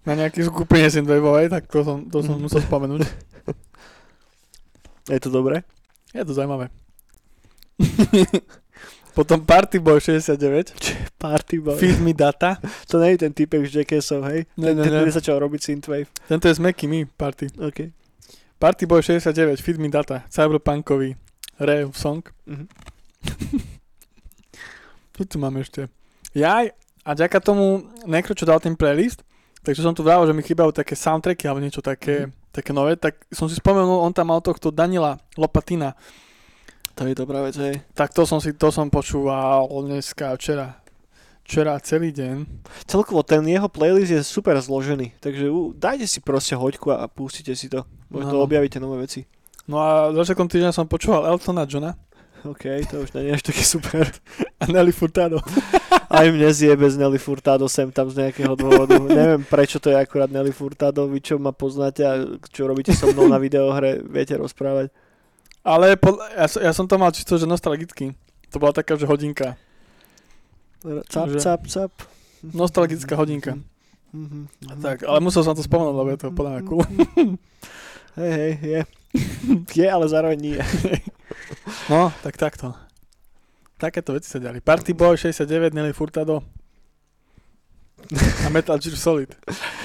Na nejakej skupine synthwaveovej, tak to som, to som musel spomenúť. Je to dobré? Je to zaujímavé. Potom Party Boy 69, Party boy. Feed Me Data. To nie je ten typek z Jackassov, hej? Ne, ne, ten, ne. ten začal robiť synthwave. Tento je z Macky Me Party. OK. Party Boy 69, Feed Me Data, Cyberpunkový Rave Song. Mhm. Čo tu máme ešte? Jaj, a ďaká tomu Nekro, čo dal ten playlist, takže som tu vrával, že mi chýbajú také soundtracky alebo niečo také, Mhm. také nové, tak som si spomenul, on tam mal tohto Danila Lopatina, To je dobrá vec, hej. tak to som si, to som počúval dneska, včera. Včera celý deň. Celkovo ten jeho playlist je super zložený, takže u, dajte si proste hoďku a, a pustite si to. Možno No. objavíte nové veci. No a začiatkom týždňa som počúval Eltona Johna OK, to už nie je až taký super. a Nelly Furtado. Aj mne zje bez Nelly Furtado sem tam z nejakého dôvodu. Neviem prečo to je akurát Nelly Furtado. Vy čo ma poznáte a čo robíte so mnou na videohre, viete rozprávať. Ale pod, ja, ja som to mal čisto, že nostalgicky. To bola taká, že hodinka. Cap, Že- cap, cap. Nostalgická hodinka. Mhm, mhm. Tak, ale musel som to spomenúť, lebo je to podľa mňa cool. Hej, hej, je. Je, ale zároveň nie. No, tak takto. Takéto veci sa diali. Party Boy 69, Nelly Furtado a Metal Gear Solid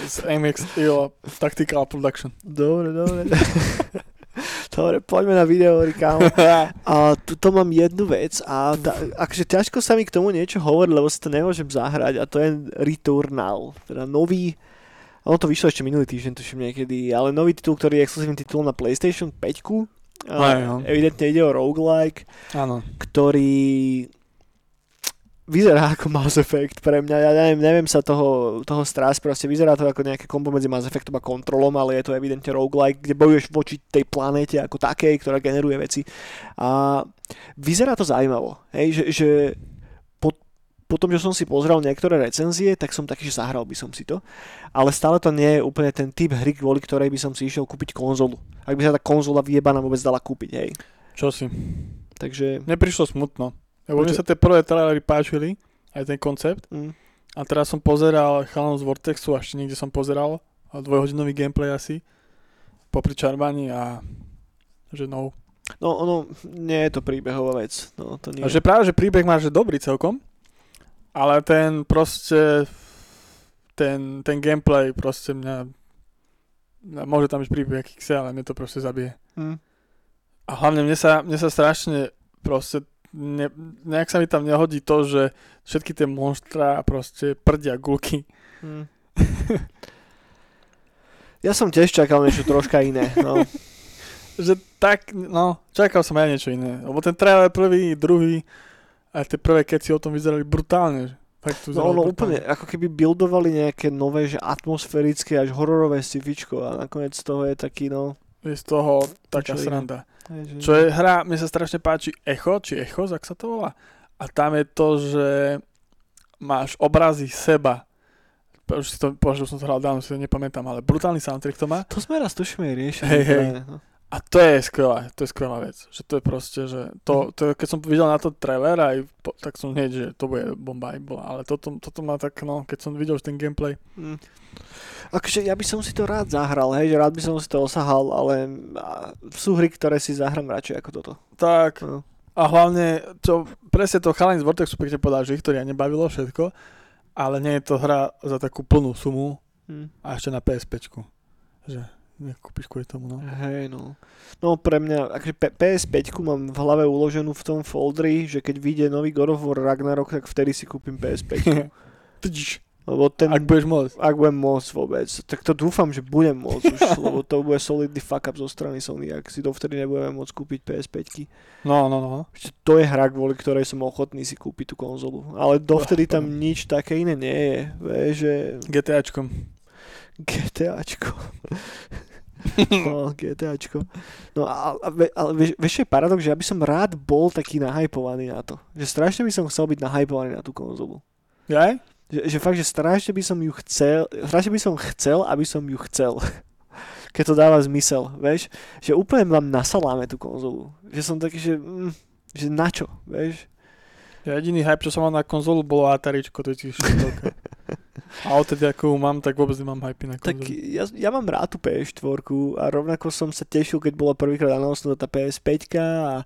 z MX Steel Tactical Production. Dobre, dobre. Dobre, poďme na video, kámo. A tuto mám jednu vec a tá, akože ťažko sa mi k tomu niečo hovoriť, lebo si to nemôžem zahrať a to je Returnal, teda nový ono to vyšlo ešte minulý týždeň, tuším niekedy, ale nový titul, ktorý je exkluzívny titul na PlayStation 5. Aj, no. Evidentne ide o roguelike, Áno. ktorý vyzerá ako Mass Effect pre mňa, ja neviem, neviem sa toho, toho strás, proste vyzerá to ako nejaké kombo medzi Mass Effectom a kontrolom, ale je to evidentne roguelike, kde bojuješ voči tej planéte ako takej, ktorá generuje veci. A vyzerá to zaujímavo, hej, že, že po, po tom, že som si pozrel niektoré recenzie, tak som taký, že zahral by som si to, ale stále to nie je úplne ten typ hry, kvôli ktorej by som si išiel kúpiť konzolu. Ak by sa tá konzola vyjebaná vôbec dala kúpiť, hej. Čo si? Takže... Mne prišlo smutno. Lebo mne sa tie prvé trailery páčili, aj ten koncept. Mm. A teraz som pozeral chalanov z Vortexu, a ešte niekde som pozeral, dvojhodinový gameplay asi, popri čarbaní a že no. No, ono, nie je to príbehová vec. No, to nie. A že práve, že príbeh máš že dobrý celkom, ale ten proste, ten, ten gameplay proste mňa, môže tam byť príbeh aký chce, ale mne to proste zabije. Hm. A hlavne mne sa, mne sa strašne proste, ne, nejak sa mi tam nehodí to, že všetky tie monštra proste prdia gulky. Hm. Ja som tiež čakal niečo troška iné. No. Že tak, no, čakal som aj niečo iné. Lebo ten trailer prvý, druhý, aj tie prvé keci o tom vyzerali brutálne. Fakt to no ono brutálne. úplne, ako keby buildovali nejaké nové, že atmosférické až hororové scifičko a nakoniec z toho je taký, no... Je z toho taká Čo iné. Že... Čo je hra, mne sa strašne páči Echo, či Echos, ak sa to volá. A tam je to, že máš obrazy seba. Už si to, že som to hral dávno, si to nepamätám, ale brutálny soundtrack to má. To sme raz tušíme aj riešili. Hej, hej. No. A to je skvelá, to je skvelá vec. Že to je proste, že to, to keď som videl na to trailer, aj po, tak som hneď, že to bude bomba aj bola. Ale toto, toto má tak, no, keď som videl už ten gameplay. Hm. Akože ja by som si to rád zahral, hej, že rád by som si to osahal, ale sú hry, ktoré si zahrám radšej ako toto. Tak, No. a hlavne, čo presne to chalani z Vortexu pekne povedal, že ich to ja nebavilo všetko, ale nie je to hra za takú plnú sumu Hm. a ešte na PSP. Že nekúpiš kvôli tomu, no. Hej, no. No pre mňa, akože P- PS5 mám v hlave uloženú v tom foldri, že keď vyjde nový God of War Ragnarok, tak vtedy si kúpim PS5. Tdiš, Lebo ten, Ak budeš môcť. ak budem môcť vôbec, tak to dúfam, že budem môcť už, lebo to bude solidný fuck up zo strany Sony, ak si dovtedy nebudeme môcť kúpiť PS5. No, no, no. To je hra, kvôli ktorej som ochotný si kúpiť tú konzolu. Ale dovtedy tam nič také iné nie je. Vieš, že GTAčkom. GTAčko. No, GTAčko. No a, a, ale vieš, je paradox, že ja by som rád bol taký nahypovaný na to. Že strašne by som chcel byť nahypovaný na tú konzolu. Jaj? Že, že fakt, že strašne by som ju chcel, strašne by som chcel, aby som ju chcel. Keď to dáva zmysel, vieš? Že úplne mám na saláme tú konzolu. Že som taký, že, mm, že na čo, vieš? Ja jediný hype, čo som mal na konzolu, bolo Ataričko 2004. A odtedy ako ju mám, tak vôbec nemám hype na Tak konzolu. ja, ja mám rád tú PS4 a rovnako som sa tešil, keď bola prvýkrát anonsnutá tá PS5 a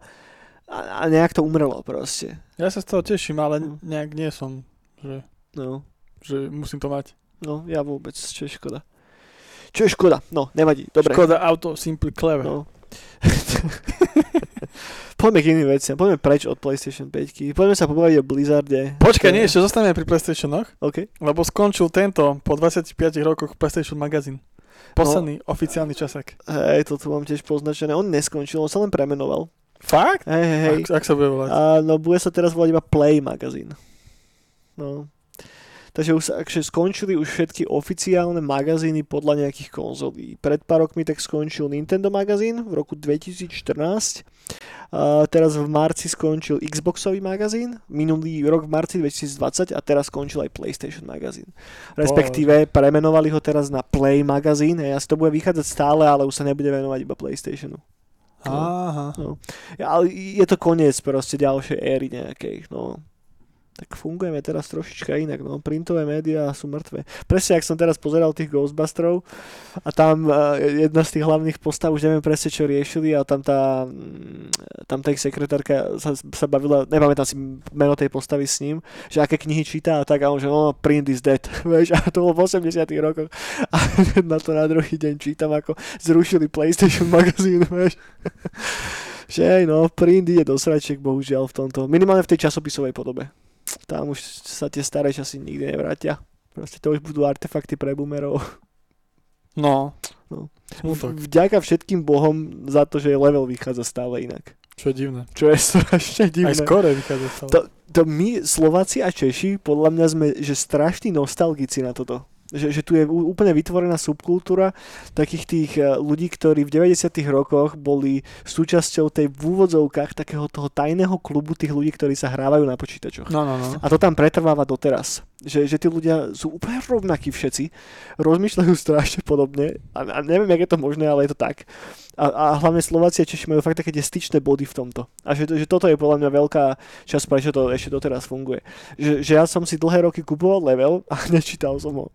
a, a nejak to umrelo proste. Ja sa z toho teším, ale Mm. nejak nie som, že, No, že musím to mať. no, ja vôbec, čo je škoda. Čo je škoda? No, nevadí, dobre. Škoda Auto Simple Clever. No. Poďme k iným veciam, poďme preč od PlayStation 5. Poďme sa pobaviť o Blizzarde. Počkaj, nie, ešte zostaneme pri PlayStationoch, OK. lebo skončil tento po 25 rokoch PlayStation Magazine. Posledný oficiálny časák. Hej, to tu mám tiež poznačené. On neskončil, on sa len premenoval. Fakt? Hej, hej, hej. Ak, ak sa bude volať? Áno, bude sa teraz volať iba Play magazín. No. Takže už akže skončili už všetky oficiálne magazíny podľa nejakých konzolí. Pred pár rokmi tak skončil Nintendo magazín v roku 2014. A teraz v marci skončil Xboxový magazín, minulý rok v marci 2020 a teraz skončil aj PlayStation magazín. Respektíve premenovali ho teraz na Play magazín, hej, asi to bude vychádzať stále, ale už sa nebude venovať iba PlayStationu. Aha. Ja, ale je to koniec proste ďalšej éry nejakej, no. Tak fungujeme teraz trošička inak, no. Printové médiá sú mŕtve. Presne, ak som teraz pozeral tých Ghostbusterov a tam uh, jedna z tých hlavných postav, už neviem presne, čo riešili a tam tá, mm, tam tá ich sekretárka sa, sa bavila, nepamätám si meno tej postavy s ním, že aké knihy číta a tak a on, že no, print is dead, vieš, a to bolo v 80 rokoch a na to na druhý deň čítam, ako zrušili PlayStation magazín, vieš. že no, print ide do sračiek, bohužiaľ v tomto, minimálne v tej časopisovej podobe. Tam už sa tie staré časy nikdy nevrátia. Proste to už budú artefakty pre boomerov. No. No. Smutok. Vďaka všetkým bohom za to, že level vychádza stále inak. Čo je divné. Čo je strašne Aj divné. skore vychádza stále. To- to my, Slováci a Češi, podľa mňa sme že strašní nostalgici na toto. Že, že tu je úplne vytvorená subkultúra takých tých eh, ľudí, ktorí v 90 rokoch boli súčasťou tej v úvodzovkách takého toho tajného klubu tých ľudí, ktorí sa hrávajú na počítačoch. No, no, no. A to tam pretrváva doteraz. Že, že tí ľudia sú úplne rovnakí všetci, rozmýšľajú strašne podobne a, a neviem, jak je to možné, ale je to tak. A, a hlavne Slováci a Češi majú fakt také tie styčné body v tomto. A že, že toto je podľa mňa veľká časť, prečo to ešte doteraz funguje. Že, že ja som si dlhé roky kupoval level a nečítal som ho.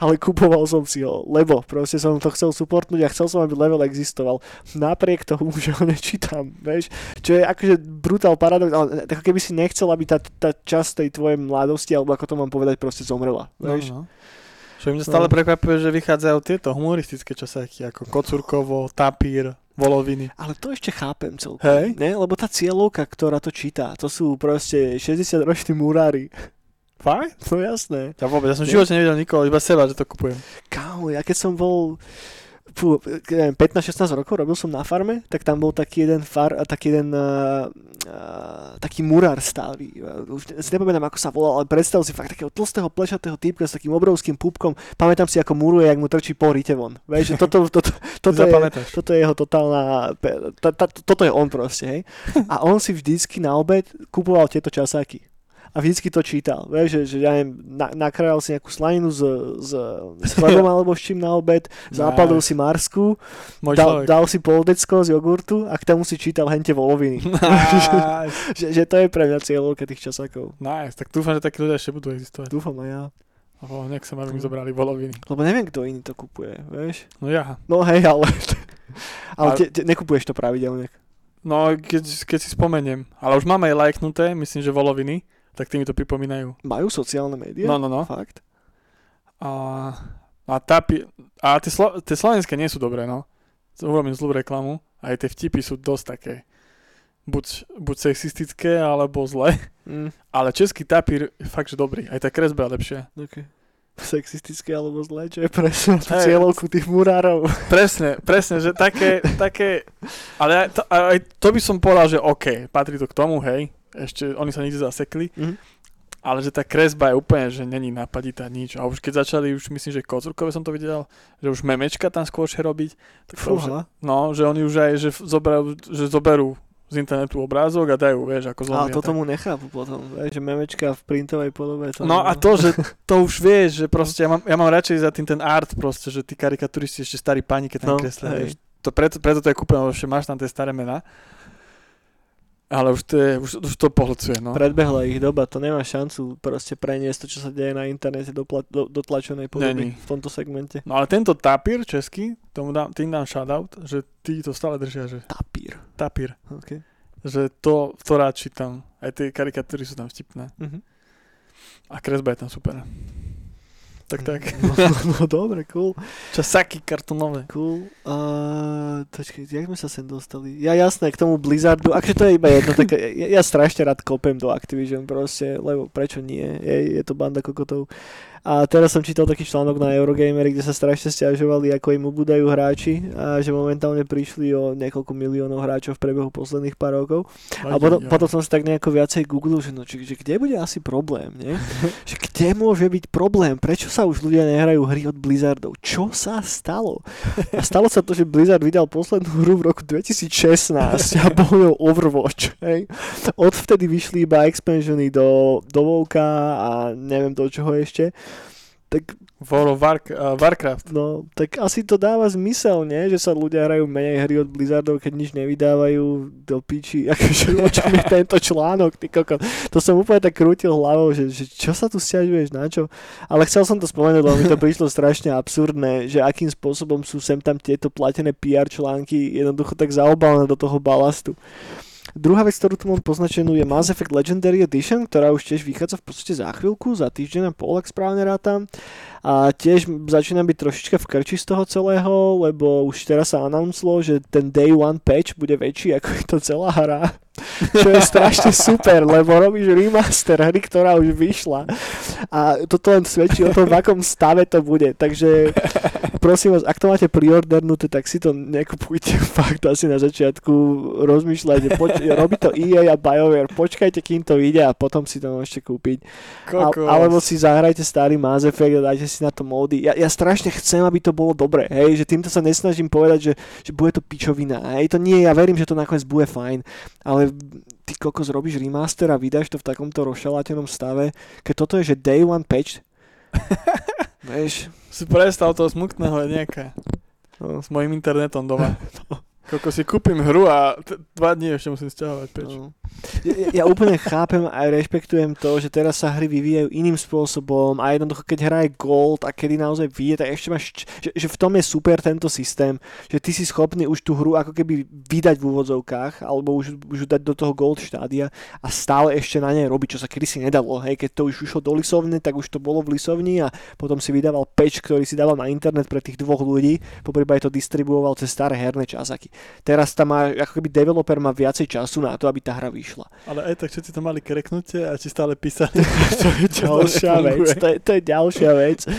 Ale kupoval som si ho, lebo proste som to chcel supportnúť a chcel som, aby level existoval. Napriek tomu, že ho nečítam, vieš. Čo je akože brutál paradox, ale ako keby si nechcel, aby tá, tá časť tej tvojej mladosti, alebo ako to mám povedať, proste zomrela. no, Vieš? no. Čo mňa stále No. prekvapuje, že vychádzajú tieto humoristické časáky, ako Kocurkovo, Tapír, Voloviny. Ale to ešte chápem celkom. Hej. Ne? Lebo tá cieľovka, ktorá to číta, to sú proste 60-roční murári. Fakt? No jasné. Ja vôbec, ja som v živote nevidel nikoho, iba seba, že to kupujem. Kámo, ja keď som bol 15-16 rokov, robil som na farme, tak tam bol taký jeden far, taký jeden uh, uh, taký murár stály. Uh, Už si nepamätám, ako sa volal, ale predstav si fakt takého tlstého, plešatého typka s takým obrovským pupkom. Pamätám si, ako muruje, jak mu trčí po rite von. Vieš, že toto, toto, toto, je, Zapamätáš. toto je jeho totálna... ta- ta- Toto je on proste, hej. A on si vždycky na obed kupoval tieto časáky. A vždycky to čítal. Vieš, že, že ja neviem, na, nakrájal si nejakú slaninu s, s, s chlebom alebo s čím na obed, zapalil si marsku, dal, dal si poldecko z jogurtu a k tomu si čítal hente voloviny. Nice. že, že to je pre mňa cieľovka tých časákov. nice, tak dúfam, že takí ľudia ešte budú existovať. Dúfam aj ja. Lebo nech sa Mm. mi zobrali voloviny. Lebo neviem, kto iný to kupuje, vieš. No ja. No hej, ale... ale Ale- te, te, nekupuješ to pravidelne. No, keď, keď si spomeniem. Ale už máme aj lajknuté, myslím, že voloviny, tak tí mi to pripomínajú. Majú sociálne médiá? No, no, no. Fakt? A, a, tapi, a tie, slo, tie slovenské nie sú dobré, no. Urobím zlú reklamu. Aj tie vtipy sú dosť také buď, buď sexistické, alebo zlé. Mm, Ale český tapír je fakt, že dobrý. Aj tá kresba je lepšia. okay. Sexistické alebo zlé, čo je presne Hej. cieľovku tých murárov. Presne, presne, že také, také, ale aj to, aj to by som povedal, že OK, patrí to k tomu, hej, ešte oni sa nikdy zasekli, Mhm. ale že tá kresba je úplne, že není napaditá nič. A už keď začali, už myslím, že Kocurkové som to videl, že už memečka tam skôršie robiť, tak to už, no, že oni už aj, že zoberú, že zoberú z internetu obrázok a dajú, vieš, ako Ale zlomia. to tak. tomu nechápu potom, vieš, že memečka v printovej podobe. To No a to, že to už vieš, že proste ja mám, ja mám radšej za tým ten art proste, že tí karikaturisti ešte starí pani, keď tam No, kreslia, vieš. To preto, preto to je kúpené, lebo ešte máš tam tie staré mená. Ale už to, je, už, už to pohlcuje, no. Predbehla ich doba, to nemá šancu proste preniesť to, čo sa deje na internete do, pla- do, do tlačenej podoby Není. v tomto segmente. No ale tento tapír český, tomu dám, tým dám shoutout, že tí to stále držia, že Tapír. tapír. Okay. že to, to rád čítam. Aj tie karikatúry sú tam vtipné. Mhm. A kresba je tam super. Tak tak. No, no dobre, cool. Časaky kartonové. Cool. Uh, počkej, jak sme sa sem dostali? Ja jasné, k tomu Blizzardu, akože to je iba jedno, tak ja, ja strašne rád kopem do Activision proste, lebo prečo nie? Je, je to banda kokotov. A teraz som čítal taký článok na Eurogamery, kde sa strašne stiažovali, ako im ubúdajú hráči a že momentálne prišli o niekoľko miliónov hráčov v priebehu posledných pár rokov. A potom, potom som si tak nejako viacej googlil, že, no, či, že kde bude asi problém, nie? že kde môže byť problém? Prečo sa už ľudia nehrajú hry od Blizzardov? Čo sa stalo? A stalo sa to, že Blizzard vydal poslednú hru v roku 2016 a bol Overwatch. Hej? Odvtedy vyšli iba expansiony do, do Vovka a neviem do čoho ešte tak World of War, uh, Warcraft. No, tak asi to dáva zmysel, nie? Že sa ľudia hrajú menej hry od Blizzardov, keď nič nevydávajú do piči. Akože o čom je tento článok, ty koko. To som úplne tak krútil hlavou, že, že čo sa tu stiažuješ, na čo? Ale chcel som to spomenúť, lebo mi to prišlo strašne absurdné, že akým spôsobom sú sem tam tieto platené PR články jednoducho tak zaobalené do toho balastu. Druhá vec, ktorú tu mám poznačenú je Mass Effect Legendary Edition, ktorá už tiež vychádza v podstate za chvíľku, za týždeň a pol, ak správne rátam. A tiež začína byť trošička v krči z toho celého, lebo už teraz sa announcelo, že ten Day One patch bude väčší ako je to celá hra. Čo je strašne super, lebo robíš remaster hry, ktorá už vyšla. A toto len svedčí o tom, v akom stave to bude. Takže prosím vás, ak to máte priordernuté, tak si to nekupujte fakt asi na začiatku. Rozmýšľajte, poč- robí to EA a BioWare, počkajte, kým to ide a potom si to môžete kúpiť. A, alebo si zahrajte starý Mass Effect a dajte si na to módy. Ja, ja strašne chcem, aby to bolo dobre, hej, že týmto sa nesnažím povedať, že, že bude to pičovina, hej, to nie, ja verím, že to nakoniec bude fajn, ale ty kokos robíš remaster a vydáš to v takomto rozšalátenom stave, keď toto je, že day one patch, vieš. Si predstav toho smutného nejaká. No. S mojim internetom doma. no. Koľko si kúpim hru a t- dva dní ešte musím stiahovať peč. No. Ja, ja úplne chápem a rešpektujem to, že teraz sa hry vyvíjajú iným spôsobom a jednoducho keď hra je gold a kedy naozaj vyje, tak ešte máš, že, že v tom je super tento systém, že ty si schopný už tú hru ako keby vydať v úvodzovkách alebo už, už dať do toho gold štádia a stále ešte na nej robiť, čo sa kedysi nedalo. Hej, keď to už išlo do lisovne, tak už to bolo v lisovni a potom si vydával peč, ktorý si dával na internet pre tých dvoch ľudí, po to distribuoval cez staré herné časaky. Teraz tam má, ako keby developer má viacej času na to, aby tá hra vyšla. Ale aj tak všetci to mali kreknutie a či stále písali. to je ďalšia vec. To je, to je ďalšia vec.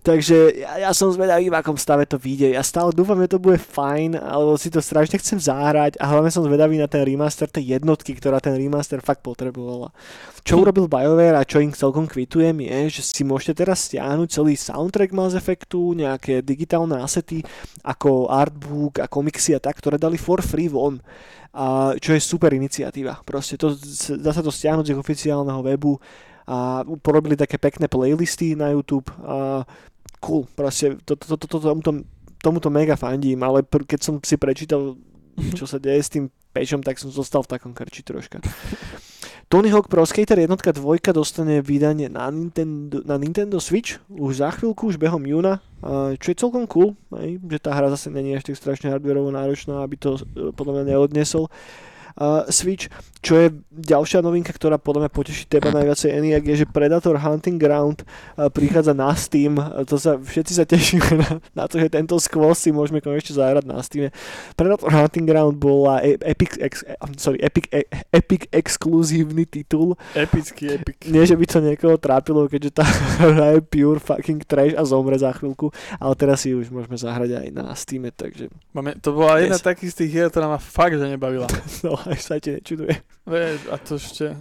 Takže ja, ja som zvedavý, v akom stave to vyjde. Ja stále dúfam, že to bude fajn, alebo si to strašne chcem zahrať a hlavne som zvedavý na ten remaster tej jednotky, ktorá ten remaster fakt potrebovala. Čo urobil BioWare a čo im celkom kvitujem je, že si môžete teraz stiahnuť celý soundtrack Mass Effectu, nejaké digitálne asety ako artbook a komiksy a tak, ktoré dali for free von. A čo je super iniciatíva. Proste to, dá sa to stiahnuť z ich oficiálneho webu a porobili také pekné playlisty na YouTube a cool, proste to, to, to, to, tomuto, tomuto mega fandím, ale pr- keď som si prečítal, čo sa deje s tým pečom, tak som zostal v takom krči troška. Tony Hawk Pro Skater jednotka dvojka dostane vydanie na Nintendo, na Nintendo Switch už za chvíľku, už behom júna, čo je celkom cool, že tá hra zase není až tak strašne hardwareovo náročná, aby to e, podľa mňa neodnesol uh, Switch. Čo je ďalšia novinka, ktorá podľa mňa poteší teba najviacej Eniak, je, že Predator Hunting Ground uh, prichádza na Steam. Uh, to sa, všetci sa tešíme na, na to, že tento skôr si môžeme konečne zahrať na Steam. Predator Hunting Ground bola e- Epic, ex, e- sorry, Epic, e- Epic exkluzívny titul. Epický Epic. Nie, že by to niekoho trápilo, keďže tá hra je pure fucking trash a zomre za chvíľku, ale teraz si už môžeme zahrať aj na Steam, takže... Máme, to bola jedna yes. takých z tých hier, ktorá ma fakt, že nebavila. no, aj sa ti nečuduje. A to ešte...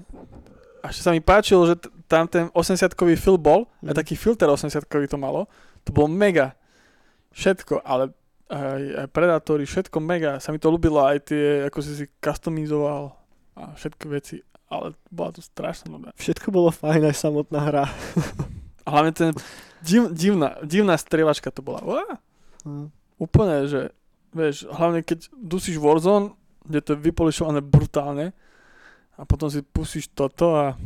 A ešte sa mi páčilo, že t- tam ten 80-kový film bol, mm. a mhm. taký filter 80-kový to malo, to bolo mega. Všetko, ale aj, aj Predatory, všetko mega. Sa mi to ľúbilo, aj tie, ako si si customizoval a všetky veci, ale bola to strašná nuda. Všetko bolo fajn, aj samotná hra. a hlavne ten div, divná, divná strieľačka to bola. Uá, mm. Úplne, že vieš, hlavne keď dusíš Warzone, kde to je vypolišované brutálne, a potom si pustíš toto a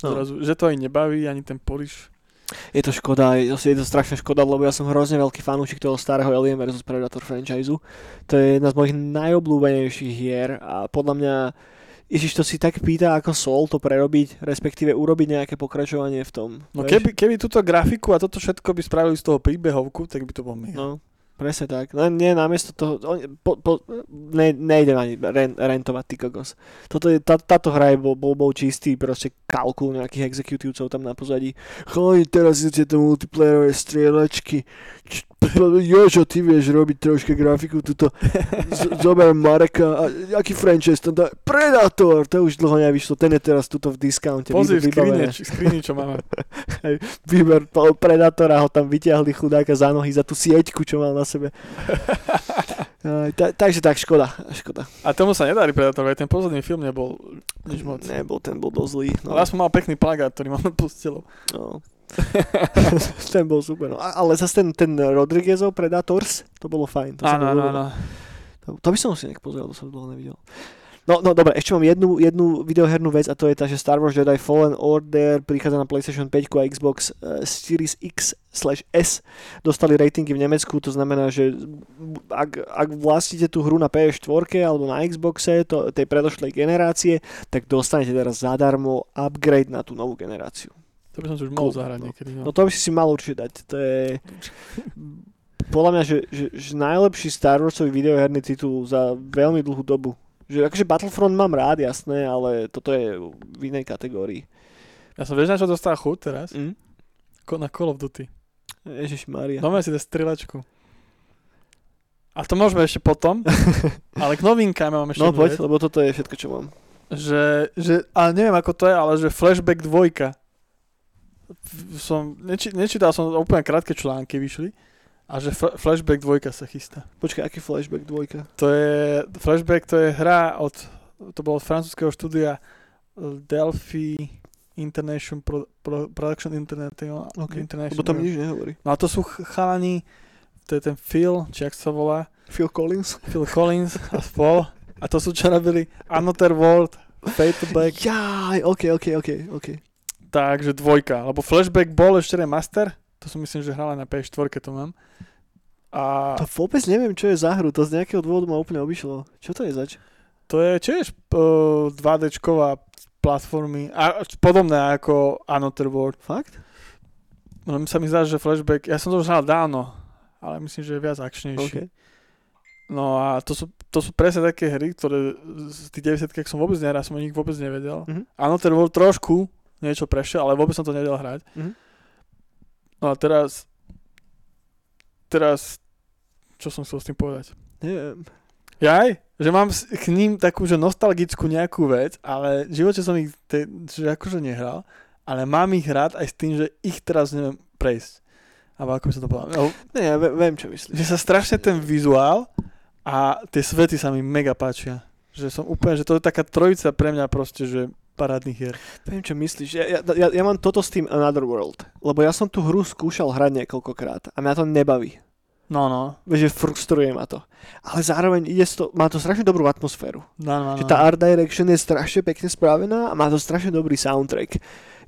no. zrazu, že to aj nebaví, ani ten poliš. Je to škoda, je to, je to strašná škoda, lebo ja som hrozne veľký fanúšik toho starého Alien vs Predator franchise. To je jedna z mojich najobľúbenejších hier a podľa mňa Ježiš, to si tak pýta ako Soul to prerobiť, respektíve urobiť nejaké pokračovanie v tom. No keby, keby túto grafiku a toto všetko by spravili z toho príbehovku, tak by to bol mega. No, Presne tak. Len nie, namiesto toho, po, po, ne, nejde ani ren, rentovať ty kokos. Toto je, tá, táto hra je bol, bol, bol čistý proste kalkul nejakých exekutívcov tam na pozadí. Choj, teraz idete to multiplayerové strieľačky. Jožo, ty vieš robiť troška grafiku, tuto z- zober Mareka, a aký franchise tam dá? Predator, to už dlho nevyšlo, ten je teraz tuto v discounte. Pozri, skrini, skrini, čo máme. Výber Predatora, ho tam vyťahli chudáka za nohy, za tú sieťku, čo mal na sebe. Ta, takže tak, škoda, škoda. A tomu sa nedarí Predator, ten posledný film nebol nič moc. Nebol, ten bol dosť zlý. No. Ale aspoň mal pekný plagát, ktorý mám pod No. ten bol super. No. Ale zase ten, ten Rodriguezov Predators, to bolo fajn. To áno, áno, áno. To, to by som si nejak pozrel, to som dlho nevidel. No, no dobre, ešte mám jednu, jednu videohernú vec a to je tá, že Star Wars Jedi Fallen Order prichádza na PlayStation 5 a Xbox uh, Series X slash S. Dostali ratingy v Nemecku, to znamená, že ak, ak vlastníte tú hru na PS4 alebo na Xboxe to, tej predošlej generácie, tak dostanete teraz zadarmo upgrade na tú novú generáciu. To by som si už mohol zahrať niekedy. No. no to by si si mal určite dať. To je podľa mňa, že, že, že najlepší Star Warsový videoherný titul za veľmi dlhú dobu. Že akože Battlefront mám rád, jasné, ale toto je v inej kategórii. Ja som vieš, na čo dostal chuť teraz? Mm? Na Call of Duty. Ježiš Maria. Máme si to strilačku. A to môžeme ešte potom, ale k novinkám mám ešte No poď, vec, lebo toto je všetko, čo mám. Že, že, ale neviem ako to je, ale že Flashback 2 som, neči, nečítal som úplne krátke články vyšli a že f- Flashback 2 sa chystá. Počkaj, aký Flashback 2? To je, Flashback to je hra od, to bolo od francúzského štúdia eh, Delphi International Pro, Pro, Production International. Okay. International. Lebo tam nič nehovorí. No a to sú chalani, to je ten Phil, či ak sa volá. Phil Collins. Phil Collins a spol. A to sú čo robili Another World, Fade to Black. Jaj, ok, ok, ok, ok. Takže dvojka, lebo Flashback bol ešte remaster, to som myslím, že hrala na PS4, to mám. A... To vôbec neviem, čo je za hru, to z nejakého dôvodu ma úplne obišlo. Čo to je zač? To je tiež uh, 2Dčková platformy, a, podobné ako Another World. Fakt? No sa mi zdá, že Flashback, ja som to už hral dávno, ale myslím, že je viac akčnejší. Okay. No a to sú, to sú presne také hry, ktoré z tých 90 som vôbec nehral, som o nich vôbec nevedel. Mm-hmm. Another World trošku, niečo prešiel, ale vôbec som to nevedel hrať. Mm-hmm. No a teraz, teraz, čo som chcel s tým povedať? Neviem. Jaj, že mám k ním takú, že nostalgickú nejakú vec, ale v živote som ich te, že akože nehral, ale mám ich rád aj s tým, že ich teraz neviem prejsť. Alebo ako by som to povedal. No, ne, ja viem, čo myslíš. Že sa strašne ten vizuál a tie svety sa mi mega páčia. Že som úplne, že to je taká trojica pre mňa proste, že parádnych hier. Viem, čo myslíš. Ja, ja, ja, ja mám toto s tým Another World, lebo ja som tú hru skúšal hrať niekoľkokrát a mňa to nebaví. No, no. Že frustruje ma to. Ale zároveň ide to, má to strašne dobrú atmosféru. No, no, no. Že tá art direction je strašne pekne spravená a má to strašne dobrý soundtrack.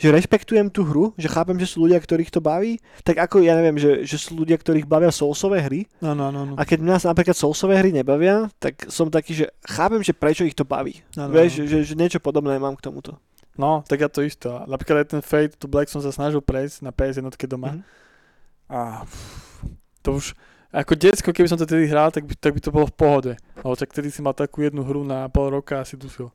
Že rešpektujem tú hru, že chápem, že sú ľudia, ktorých to baví, tak ako ja neviem, že, že sú ľudia, ktorých bavia soulsové hry. No, no, no, no. A keď nás napríklad soulsové hry nebavia, tak som taký, že chápem, že prečo ich to baví. No, no, Vieš, no. Že, že niečo podobné mám k tomuto. No, tak ja to isto. Napríklad aj ten Fate to Black som sa snažil prejsť na PS jednotke doma. Mm-hmm. A to už, ako detsko, keby som to tedy hral, tak by, tak by to bolo v pohode. Lebo tak tedy si mal takú jednu hru na pol roka a si dusil.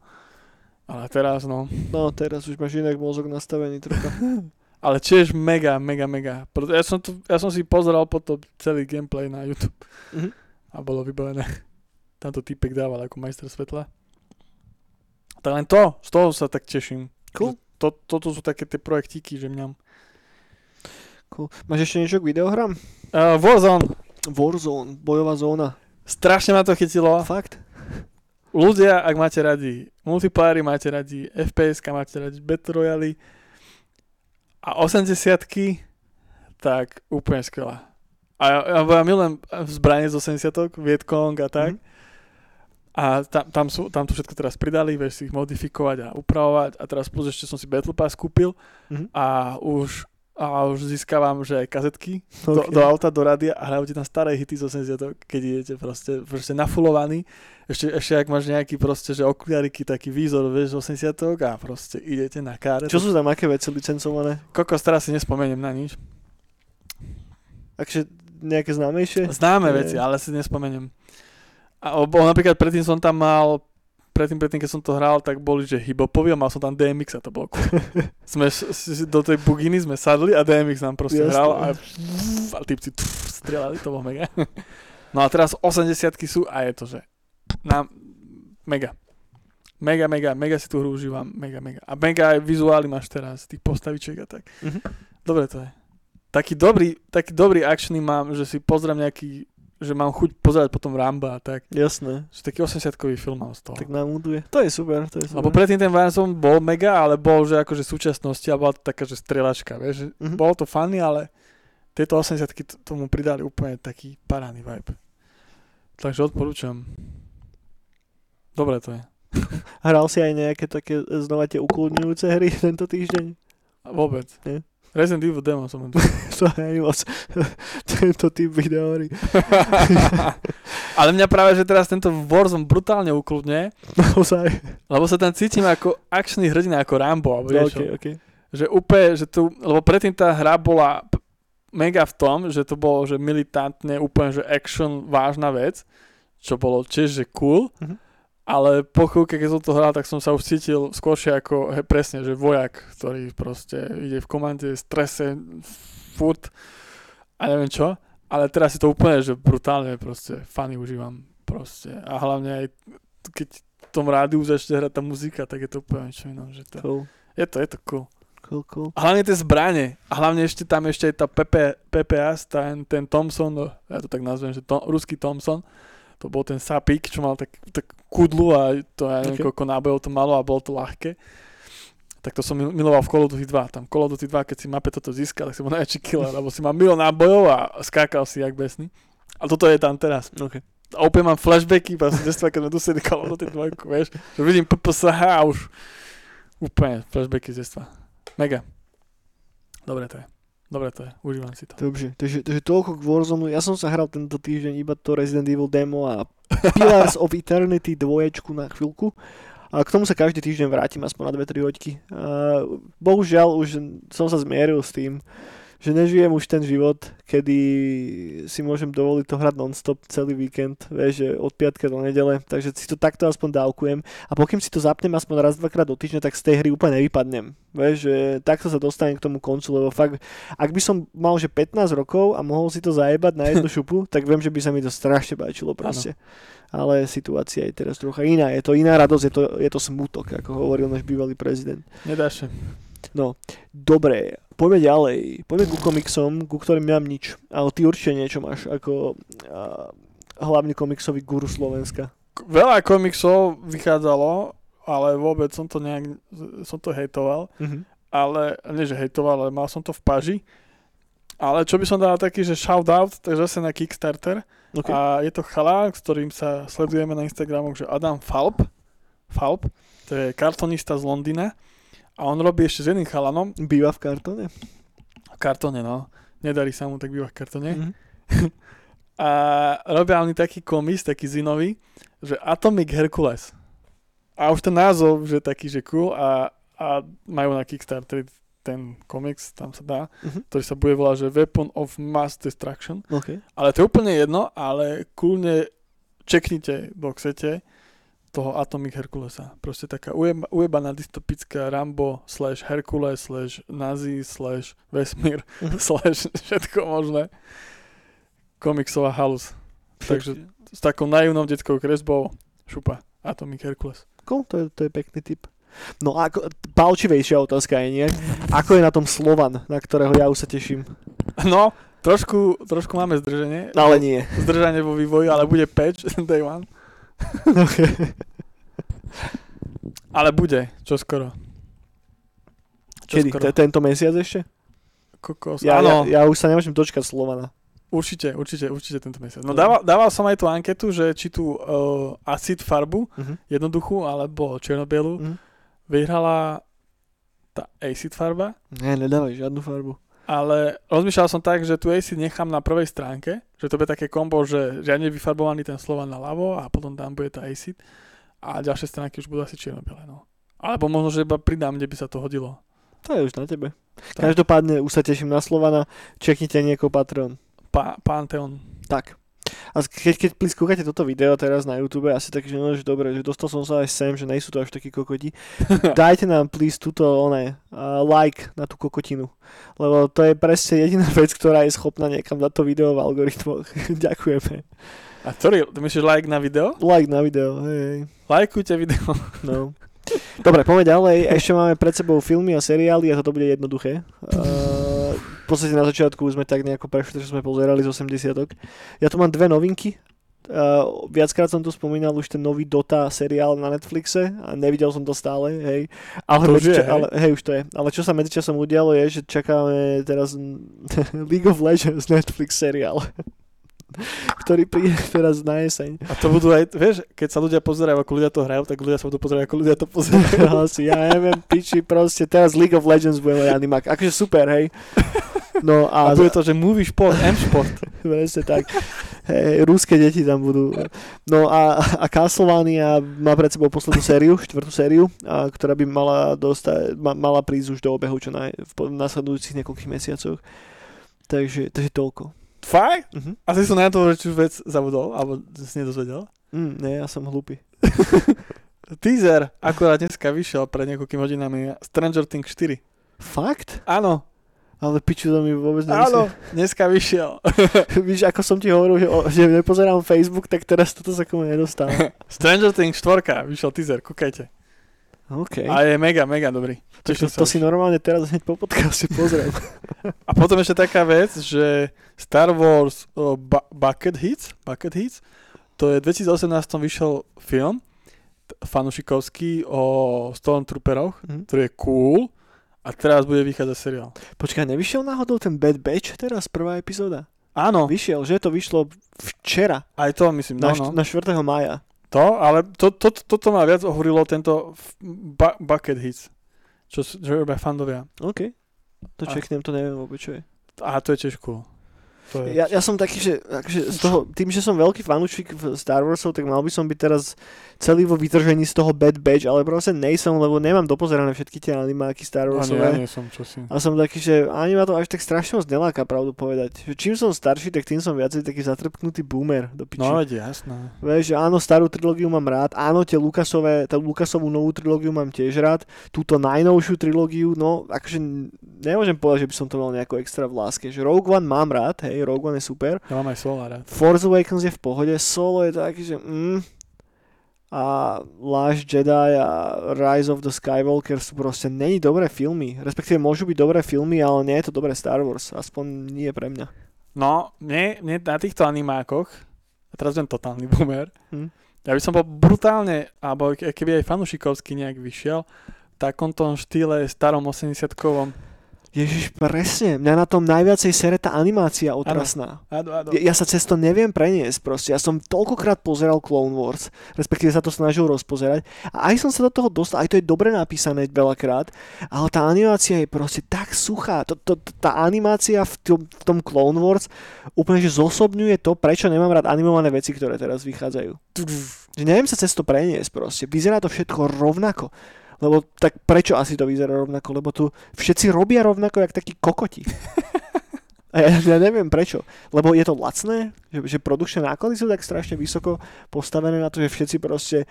Ale teraz no. No teraz už máš inak mozog nastavený trocha. Ale tiež mega, mega, mega. Ja som, tu, ja som si pozeral potom celý gameplay na YouTube. Mm-hmm. A bolo vybavené. Tamto týpek dával ako majster svetla. Tak len to, z toho sa tak teším. Cool. To, toto sú také tie projektíky, že mňam. Cool. Máš ešte niečo k videohrám? Uh, Warzone. Warzone, bojová zóna. Strašne ma to chytilo. Fakt? Ľudia, ak máte radi multiplayery, máte radi FPS, máte radi Battle Royale a 80 tak úplne skvelá. A ja, ja, ja milujem zbranie z 80 Vietkong a tak. Mm-hmm. A tam, tam, sú, tam to všetko teraz pridali, vieš si ich modifikovať a upravovať a teraz plus ešte som si Battle Pass kúpil mm-hmm. a už a už získavam, že kazetky do, Okay. do auta, do rádia a hrajú ti tam staré hity z 80 keď idete proste, proste nafulovaný. Ešte, ešte ak máš nejaký proste, že okuliariky, taký výzor, vieš, z 80 a proste idete na káre. Čo sú tam aké veci licencované? Kokos, teraz si nespomeniem na nič. Akže nejaké známejšie? Známe Nie. veci, ale si nespomeniem. A o, o, napríklad predtým som tam mal predtým, predtým, keď som to hral, tak boli, že hip-hopovi a mal som tam DMX a to bolo cool. sme do tej buginy sme sadli a DMX nám proste Jasné. hral a, a typci tf, strieľali, to bolo mega. No a teraz 80 sú a je to, že nám mega. Mega, mega, mega si tú hru užívam, mega, mega. A mega aj vizuály máš teraz, tých postavičiek a tak. Mhm. Dobre to je. Taký dobrý, taký dobrý actiony mám, že si pozriem nejaký, že mám chuť pozerať potom Ramba a tak. Jasné. Že taký 80-kový film mám z toho. Tak nám uduje. To je super, to je super. Lebo predtým ten Warzone bol mega, ale bol, že akože súčasnosti a bola to taká, že strelačka, vieš. Mhm. Bolo to funny, ale tieto 80 t- tomu pridali úplne taký parádny vibe. Takže odporúčam. Dobre to je. Hral si aj nejaké také znova tie ukludňujúce hry tento týždeň? A vôbec. Nie? Resident Evil demo som To je moc. Tento typ videohry. Ale mňa práve, že teraz tento Warzone brutálne ukludne, Naozaj. lebo sa tam cítim ako akčný hrdina, ako Rambo, alebo niečo. Okay, okay. Že úplne, že tu, lebo predtým tá hra bola mega v tom, že to bolo, že militantne, úplne, že action, vážna vec, čo bolo tiež, že cool, Mhm. Ale po chvíľke, keď som to hral, tak som sa už cítil skôršie ako, he, presne, že vojak, ktorý proste ide v komande, strese, furt a neviem čo, ale teraz si to úplne, že brutálne proste fany užívam proste a hlavne aj keď v tom rádiu začne hrať tá muzika, tak je to úplne čo iné, že to, Cool. je to, je to cool. Cool, cool. A hlavne tie zbranie. A hlavne ešte tam ešte aj tá PP, PPS, ten, ten Thompson, ja to tak nazvem, že to, ruský Thompson, to bol ten sapík, čo mal tak, tak kudlu a to ja neviem, Ok. koľko nábojov to malo a bolo to ľahké. Tak to som mil- miloval v Call of Duty 2. Tam Call of Duty 2, keď si mape toto získal, tak si bol najväčší killer, lebo si mal milo nábojov a skákal si jak besný. A toto je tam teraz. Okay. A úplne mám flashbacky, z detstva, keď sme dosedy Call of Duty 2, vieš, že vidím PPSH a už úplne flashbacky z detstva. Mega. Dobre to je. Dobre to je. Užívam si to. Dobre, takže, takže toľko k Warzone. Ja som sa hral tento týždeň iba to Resident Evil demo a Pillars of Eternity dvoječku na chvíľku. A k tomu sa každý týždeň vrátim aspoň na 2-3 hoďky. A bohužiaľ už som sa zmieril s tým, že nežijem už ten život, kedy si môžem dovoliť to hrať non-stop celý víkend, vieš, že od piatka do nedele, takže si to takto aspoň dávkujem a pokým si to zapnem aspoň raz, dvakrát do týždňa, tak z tej hry úplne nevypadnem. Vieš, že takto sa dostanem k tomu koncu, lebo fakt, ak by som mal že 15 rokov a mohol si to zajebať na jednu šupu, tak viem, že by sa mi to strašne páčilo proste. Ale situácia je teraz trocha iná. Je to iná radosť, je to, je to smutok, ako hovoril náš bývalý prezident. Nedáš. No, dobre, poďme ďalej. Poďme ku komiksom, ku ktorým nemám nič. Ale ty určite niečo máš, ako uh, hlavný komiksový guru Slovenska. Veľa komiksov vychádzalo, ale vôbec som to nejak, som to hejtoval. Uh-huh. Ale, nie že hejtoval, ale mal som to v paži. Ale čo by som dal taký, že out, to je zase na Kickstarter. Okay. A je to chalán, s ktorým sa sledujeme na Instagramoch, že Adam Falp. Falp, to je kartonista z Londýna. A on robí ešte s jedným chalanom, Býva v kartóne? v kartone, no. Nedarí sa mu tak býva v kartone. Mhm. A robia oni taký komis, taký zinový, že Atomic Hercules. A už ten názov, že taký, že cool a, a majú na Kickstarter ten komiks, tam sa dá, Mhm. ktorý sa bude volať, že Weapon of Mass Destruction. OK. Ale to je úplne jedno, ale kľudne čeknite, kto chcete, toho Atomic Herkulesa. Proste taká ujeba, ujebaná dystopická Rambo slash Herkules slash Nazi slash vesmír Mhm. slash všetko možné. Komiksová halus. Takže s takou naivnou detskou kresbou šupa. Atomic Herkules. Cool, to je, to je pekný tip. No a ako, palčivejšia otázka je, nie? Ako je na tom Slovan, na ktorého ja už sa teším? No, trošku, trošku máme zdržanie. Ale nie. Zdržanie vo vývoji, ale bude patch day one. Okay. Ale bude, čo skoro. Čo Kedy? skoro. Tento mesiac ešte? Kokos. Ja, ja, Áno, ja už sa nemôžem dočkať Slovana. určite, určite, určite tento mesiac. No No. dával, dával som aj tú anketu, že či tú uh, acid farbu, Uh-huh. jednoduchú, alebo čierno-bielu, Mhm. vyhrala tá acid farba. Nie, nedávaj žiadnu farbu. Ale rozmýšľal som tak, že tu AC nechám na prvej stránke, že to bude také kombo, že riadne vyfarbovaný ten Slovan na ľavo a potom tam bude tá AC a ďalšie stránky už budú asi čierno no. Alebo možno, že iba pridám, kde by sa to hodilo. To je už na tebe. Tak. Každopádne už sa teším na Slovana. Čeknite niekoho Patreon. Pa- Pantheon. Tak. A keď, keď please kúkate toto video teraz na YouTube, asi tak, že no, že dobre, že dostal som sa aj sem, že nejsú to až takí kokoti. Dajte nám please túto one, uh, like na tú kokotinu. Lebo to je presne jediná vec, ktorá je schopná niekam dať to video v algoritmoch. Ďakujeme. A ktorý, ty myslíš like na video? Like na video, hej, hej. Lajkujte video. No. Dobre, poďme ďalej. Ešte máme pred sebou filmy a seriály a toto bude jednoduché. Uh, v podstate na začiatku sme tak nejako prešli, že sme pozerali z 80 Ja tu mám dve novinky. Uh, viackrát som tu spomínal už ten nový Dota seriál na Netflixe a nevidel som to stále, hej. Ale, To už je, hej? ale hej, už to je. Ale čo sa medzičasom udialo je, že čakáme teraz League of Legends Netflix seriál. ktorý príde teraz na jeseň. A to budú aj, vieš, keď sa ľudia pozerajú, ako ľudia to hrajú, tak ľudia sa budú pozerať, ako ľudia to pozerajú. Asi, ja neviem, piči, proste teraz League of Legends bude animák. Akože super, hej. No A, a, bude to, že movie šport, M-šport. presne tak. Hej, rúske deti tam budú. No a, a Castlevania má pred sebou poslednú sériu, štvrtú sériu, a, ktorá by mala, dostať, ma, mala prísť už do obehu čo naj, v nasledujúcich niekoľkých mesiacoch. Takže, takže toľko. Fakt? Mhm. Asi som na to určitú vec zabudol, alebo si nedozvedel. Mm, nie, ja som hlupý. Teaser akurát dneska vyšiel pred niekoľkými hodinami Stranger Things 4. Fakt? Áno, Ale piču to mi vôbec áno, nemyslí. dneska vyšiel. Víš, ako som ti hovoril, že, že nepozerám Facebook, tak teraz toto sa komu nedostáva. Stranger Things 4, vyšiel teaser, kúkajte. OK. A je mega, mega dobrý. To, to, to si normálne teraz hneď po podcaste pozriem. A potom ešte taká vec, že Star Wars uh, Bu- Bucket Hits, Bucket Hits, to je v 2018 vyšiel film t- fanušikovský o Stormtrooperoch, Mhm. ktorý je cool a teraz bude vychádzať seriál. Počkaj, nevyšiel náhodou ten Bad Batch teraz, prvá epizóda? Áno, Vyšiel, že to vyšlo včera, aj to myslím, no, na, no. št- na 4. mája. To, ale to, to, to, toto ma viac ohovorilo tento bu- Bucket Hits, čo, čo robia fandovia. OK. To čeknem, to neviem vôbec, čo je. A to je tiež cool. To je... Ja, ja som taký, že akože z toho, tým, že som veľký fanúšik v Star Warsov, tak mal by som byť teraz celý vo vytržení z toho Bad Batch, ale proste nejsom, lebo nemám dopozerané všetky tie animáky Star Ani ja Warsové. som, čo si. A som taký, že ani ma to až tak strašne moc neláka, pravdu povedať. Čím som starší, tak tým som viacej taký zatrpknutý boomer do piči. No veď jasné. Vieš, že áno, starú trilógiu mám rád, áno, tie Lukasové, tá Lukasovú novú trilógiu mám tiež rád, túto najnovšiu trilógiu, no, akože nemôžem povedať, že by som to mal nejako extra v láske, že Rogue One mám rád, hej, Rogue One je super, Ja mám aj Sola rád. Force Awakens je v pohode, Solo je taký, že mm, a Last Jedi a Rise of the Skywalker sú proste není dobré filmy, respektíve môžu byť dobré filmy, ale nie je to dobré Star Wars, aspoň nie pre mňa. No, mne, mne na týchto animákoch, a teraz budem totálny boomer, Hm. ja by som bol brutálne, alebo ke- keby aj fanušikovský nejak vyšiel, v takomto štýle starom 80-kovom. Ježiš, presne, mňa na tom najviacej sere tá animácia otrasná. Áno, áno. Ja, ja sa cez to neviem preniesť proste. Ja som toľkokrát pozeral Clone Wars, respektíve sa to snažil rozpozerať a aj som sa do toho dostal, aj to je dobre napísané veľakrát, ale tá animácia je proste tak suchá. To, to, tá animácia v tom, v tom Clone Wars úplne že zosobňuje to, prečo nemám rád animované veci, ktoré teraz vychádzajú. Že neviem sa cez to preniesť proste. Vyzerá to všetko rovnako. Lebo tak prečo asi to vyzerá rovnako? Lebo tu všetci robia rovnako, jak takí kokoti. A ja, ja neviem prečo. Lebo je to lacné, že, že produkčné náklady sú tak strašne vysoko postavené na to, že všetci proste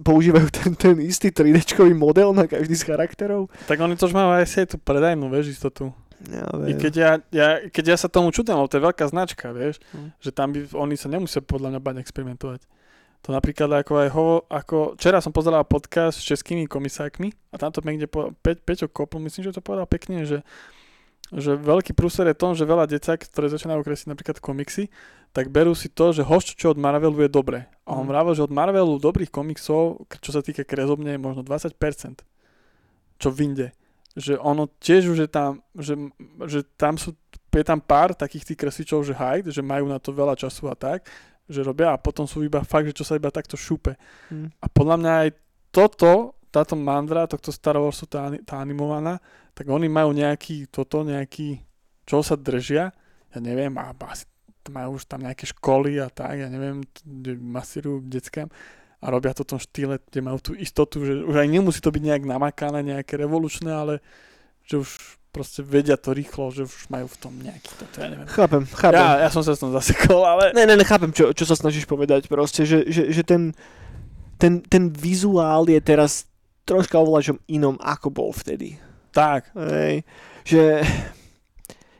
používajú ten, ten istý 3D model na každý z charakterov. Tak oni to už majú aj si aj tú predajnú, vieš, istotu. Ja, I keď ja, ja, keď ja sa tomu čudám, lebo to je veľká značka, vieš, Hm. že tam by, oni sa nemusia podľa mňa bať experimentovať. To napríklad ako aj hovo, ako včera som pozeral podcast s českými komisákmi a tam to niekde po, Pe, Peťo Kopl, myslím, že to povedal pekne, že, že veľký prúser je tom, že veľa decák, ktoré začínajú kresliť napríklad komiksy, tak berú si to, že hošť, čo od Marvelu je dobre. A on Mhm. vravel, že od Marvelu dobrých komiksov, čo sa týka kresobne, je možno 20%. Čo vinde. Že ono tiež už je tam, že, že tam sú, je tam pár takých tých kresličov, že hide, že majú na to veľa času a tak, že robia a potom sú iba fakt, že čo sa iba takto šúpe. Hm. A podľa mňa aj toto, táto mandra, tohto Star Warsu, tá, tá animovaná, tak oni majú nejaký, toto, nejaký čo sa držia, ja neviem, a asi majú už tam nejaké školy a tak, ja neviem, kde masírujú deckám a robia to v tom štýle, kde majú tú istotu, že už aj nemusí to byť nejak namakané, nejaké revolučné, ale že už proste vedia to rýchlo, že už majú v tom nejaký toto, ja neviem. Chápem, chápem. Ja, ja som sa s tom zasekol, ale... Ne, ne, ne, chápem, čo, čo sa snažíš povedať proste, že, že, že ten, ten, ten vizuál je teraz troška oveľa inom, ako bol vtedy. Tak. Hej, že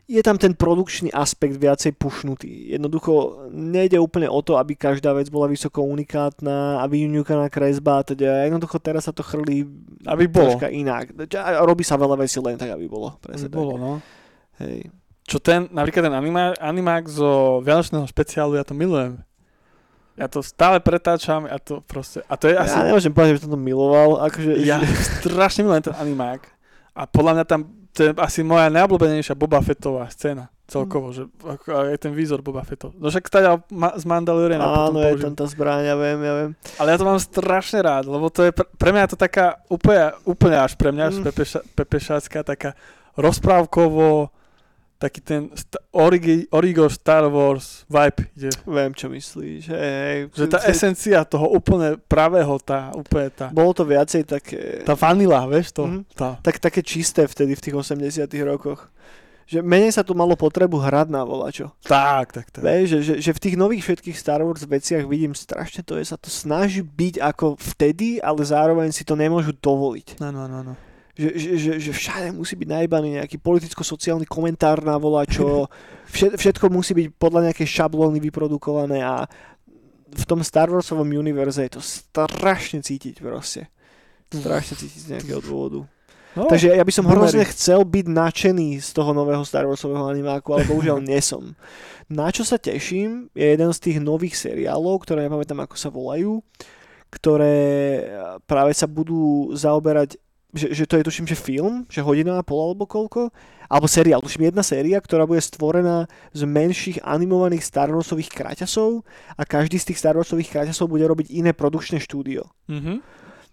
je tam ten produkčný aspekt viacej pušnutý. Jednoducho nejde úplne o to, aby každá vec bola vysoko unikátna, aby vyňukaná kresba a teda. Jednoducho teraz sa to chrlí aby bolo. troška inak. A robí sa veľa vecí len tak, aby bolo. Presne aby bolo, no. Hej. Čo ten, napríklad ten anima, animák zo Vianočného špeciálu, ja to milujem. Ja to stále pretáčam, ja to proste, a to je asi... Ja nemôžem povedať, že som to miloval, akože... Ja strašne milujem ten animák a podľa mňa tam to je asi moja najobľúbenejšia Boba Fettová scéna celkovo, že ako, je ten výzor Boba Fettov. No však teda ma, z Mandaloriana Áno, je tam tá zbraň, ja viem, ja viem. Ale ja to mám strašne rád, lebo to je, pre, pre mňa je to taká úplne, úplne až pre mňa, mm. Pepe, Pepe Šácka, taká rozprávkovo, taký ten st- origi, Origo Star Wars vibe ide. Viem, čo myslíš. Hej. Že tá esencia toho úplne pravého, tá úplne tá... Bolo to viacej také... Tá vanila, vieš to? Mm-hmm. Tá. Tak, také čisté vtedy v tých 80 rokoch. Že menej sa tu malo potrebu hrať na volačo. Tak, tak, tak. Vieš, že, že, že v tých nových všetkých Star Wars veciach vidím strašne to, je sa to snaží byť ako vtedy, ale zároveň si to nemôžu dovoliť. No, no, no, no že, že, že, že všade musí byť najbaný nejaký politicko-sociálny komentár na volačo, všetko musí byť podľa nejakej šablóny vyprodukované a v tom Star Warsovom univerze je to strašne cítiť proste. Strašne cítiť z nejakého dôvodu. No, Takže ja by som hrozne chcel byť nadšený z toho nového Star Warsového animáku, ale bohužiaľ nie som. Na čo sa teším, je jeden z tých nových seriálov, ktoré nepamätám ako sa volajú, ktoré práve sa budú zaoberať že, že to je tuším, že film, že hodina a pol alebo koľko, alebo seriál, tuším jedna séria, ktorá bude stvorená z menších animovaných Star Warsových kraťasov a každý z tých Star Warsových kraťasov bude robiť iné produkčné štúdio. Mm-hmm.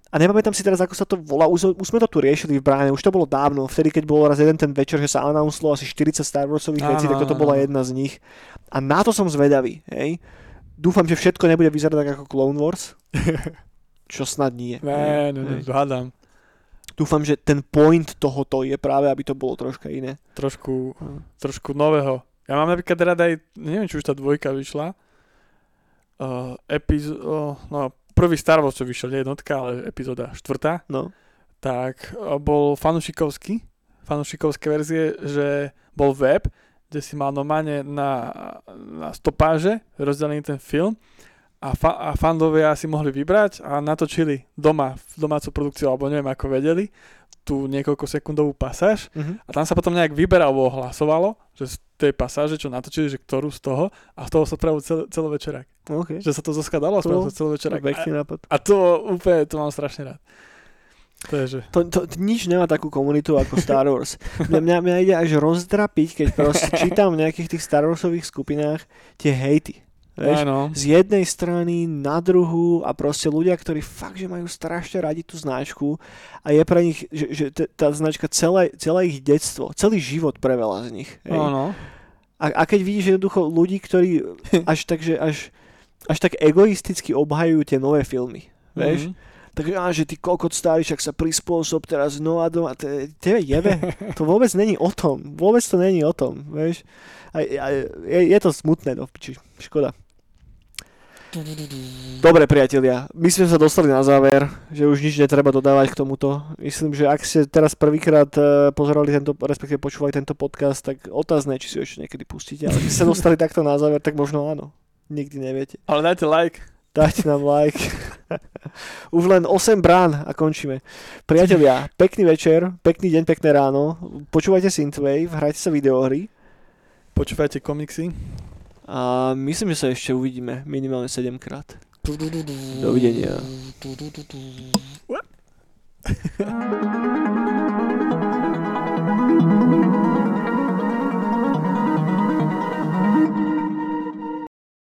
A nepamätám si teraz, ako sa to volá, už, už sme to tu riešili v Bráne, už to bolo dávno, vtedy, keď bol raz jeden ten večer, že sa announcelo asi 40 Star Warsových vecí, tak toto bola jedna z nich. A na to som zvedavý, hej. Dúfam, že všetko nebude vyzerať tak ako Clone Wars. Čo snad nie. Ne, ne, ne, hádam dúfam, že ten point tohoto je práve, aby to bolo troška iné. Trošku, hm. trošku nového. Ja mám napríklad rád aj, neviem, či už tá dvojka vyšla, uh, epiz- uh, no, prvý Star Wars, čo vyšiel, nie jednotka, ale epizóda štvrtá, no. tak uh, bol fanušikovský, fanušikovské verzie, že bol web, kde si mal normálne na, na stopáže rozdelený ten film a, fa- a fandovia si mohli vybrať a natočili doma, v domácu produkciu, alebo neviem ako vedeli, tú niekoľko sekundovú pasáž uh-huh. a tam sa potom nejak vyberalo, hlasovalo, že z tej pasáže, čo natočili, že ktorú z toho a z toho sa spravil cel, celovečerák. Okay. Že sa to zoskladalo a spravil sa celovečerák. A, a to úplne, to mám strašne rád. To, je, že... to, to, to, nič nemá takú komunitu ako Star Wars. Mňa, mňa, mňa ide až rozdrapiť, keď proste čítam v nejakých tých Star Warsových skupinách tie hejty. Vieš, ano. z jednej strany na druhú a proste ľudia, ktorí fakt, že majú strašne radi tú značku a je pre nich, že, že tá značka celé, celé ich detstvo, celý život pre veľa z nich. Ano. A, a keď vidíš jednoducho ľudí, ktorí až tak, že až, až tak egoisticky obhajujú tie nové filmy, vieš, mm-hmm. Takže á, že ty kokot starý, však sa prispôsob teraz no a doma, tebe jebe, to vôbec není o tom, vôbec to není o tom, vieš. A, a, je, je to smutné, no, piči, škoda. Dobre priatelia, my sme sa dostali na záver, že už nič netreba dodávať k tomuto. Myslím, že ak ste teraz prvýkrát e, pozerali tento, respektíve počúvali tento podcast, tak otázne, či si ho ešte niekedy pustíte. Ale keď ste dostali takto na záver, tak možno áno. Nikdy neviete. Ale dajte like. Dajte nám like. Už len 8 brán a končíme. Priatelia, pekný večer, pekný deň, pekné ráno. Počúvajte Synthwave, hrajte sa videohry. Počúvajte komiksy. A myslím, že sa ešte uvidíme minimálne 7 krát. Dovidenia.